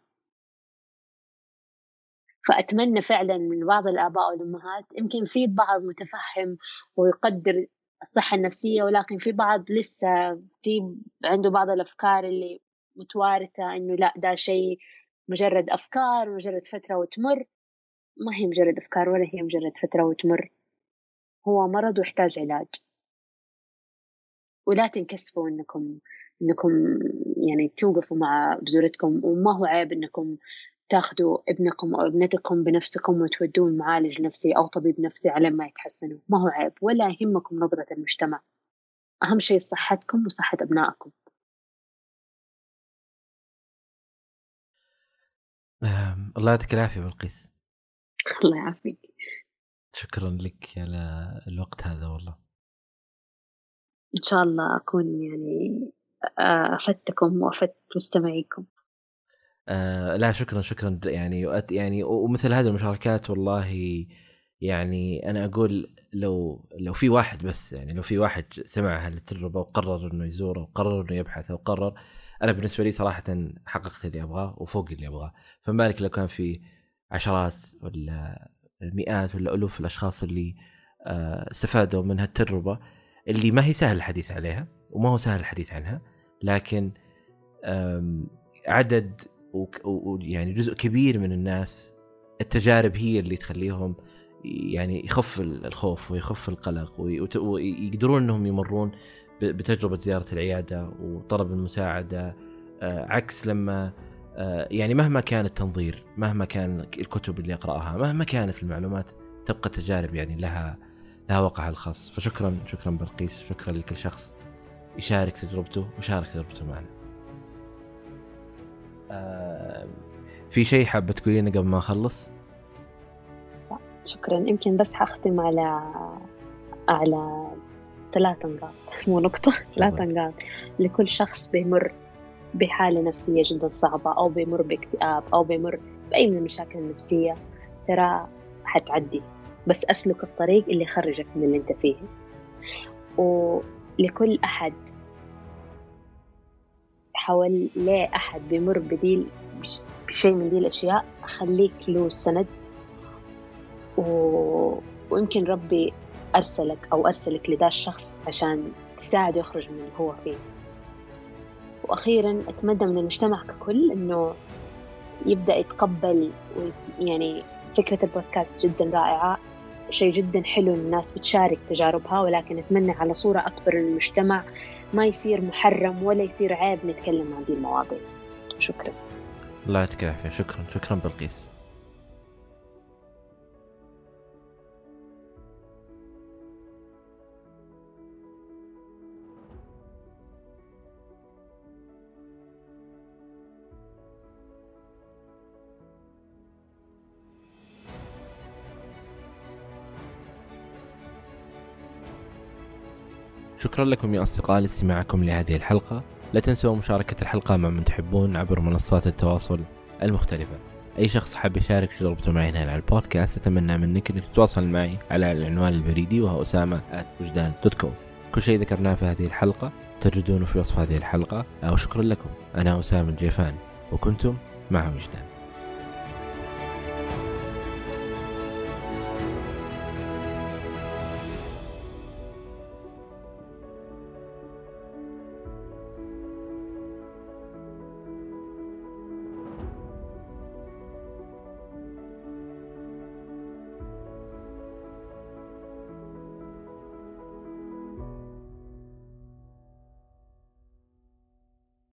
فأتمنى فعلا من بعض الآباء والأمهات يمكن في بعض متفهم ويقدر الصحة النفسية ولكن في بعض لسه في عنده بعض الأفكار اللي متوارثة إنه لا ده شيء مجرد أفكار مجرد فترة وتمر. ما هي مجرد أفكار ولا هي مجرد فترة وتمر. هو مرض ويحتاج علاج. ولا تنكسفوا إنكم إنكم يعني توقفوا مع بزورتكم وما هو عيب إنكم تاخذوا ابنكم أو ابنتكم بنفسكم وتودون معالج نفسي أو طبيب نفسي على ما يتحسنوا. ما هو عيب ولا يهمكم نظرة المجتمع. أهم شيء صحتكم وصحة أبنائكم. آم، الله يعطيك العافية بلقيس الله يعافيك. شكرا لك على الوقت هذا والله. إن شاء الله أكون يعني آه، أفدتكم وأفدت مستمعيكم. آه لا شكرا شكرا. يعني يعني ومثل هذه المشاركات والله يعني أنا أقول لو لو في واحد بس يعني لو في واحد سمع هالتجربة وقرر إنه يزوره وقرر إنه يبحث وقرر أنا بالنسبة لي صراحة حققت اللي أبغاه وفوق اللي أبغاه. فما بالك لو كان في عشرات ولا مئات ولا ألوف الأشخاص اللي آه، استفادوا من هالتجربة اللي ما هي سهل الحديث عليها وما هو سهل الحديث عنها لكن عدد ويعني جزء كبير من الناس التجارب هي اللي تخليهم يعني يخف الخوف ويخف القلق ويقدرون إنهم يمرون بتجربة زيارة العيادة وطلب المساعدة آه، عكس لما آه، يعني مهما كان التنظير مهما كان الكتب اللي اقراها مهما كانت المعلومات تبقى تجارب يعني لها لها وقعها الخاص. فشكرا شكرا بلقيس. شكرا لكل شخص يشارك تجربته وشارك تجربته معنا. آه، في شيء حابة تقولينه قبل ما أخلص؟ شكرا. يمكن بس حختم على على ثلاث نقاط. مو نقطة ثلاث نقاط. لكل شخص بيمر بحالة نفسية جدا صعبة أو بيمر باكتئاب أو بيمر بأي من المشاكل النفسية ترى حتعدي. بس أسلك الطريق اللي يخرجك من اللي أنت فيه. ولكل أحد حاول ليه أحد بيمر بدي بشيء من دي الأشياء خليك له سند. و... ويمكن ربي أرسلك أو أرسلك لذا الشخص عشان تساعده يخرج من اللي هو فيه. وأخيرا أتمنى من المجتمع ككل إنه يبدأ يتقبل يعني فكرة البودكاست جدا رائعة. شيء جدا حلو الناس بتشارك تجاربها ولكن أتمنى على صورة أكبر للمجتمع ما يصير محرم ولا يصير عيب نتكلم عن هذه المواضيع. شكرا. الله يعطيك العافية شكرا. شكرا بلقيس. شكرا لكم يا أصدقاء لاستماعكم لهذه الحلقة. لا تنسوا مشاركة الحلقة مع من تحبون عبر منصات التواصل المختلفة. أي شخص حاب يشارك تجربته معي هنا على البودكاست أتمنى منك أنك تتواصل معي على العنوان البريدي وهو أسامة وجدان dot com كل شيء ذكرناه في هذه الحلقة تجدونه في وصف هذه الحلقة. وشكرا لكم. أنا أسامة الجيفان وكنتم مع وجدان.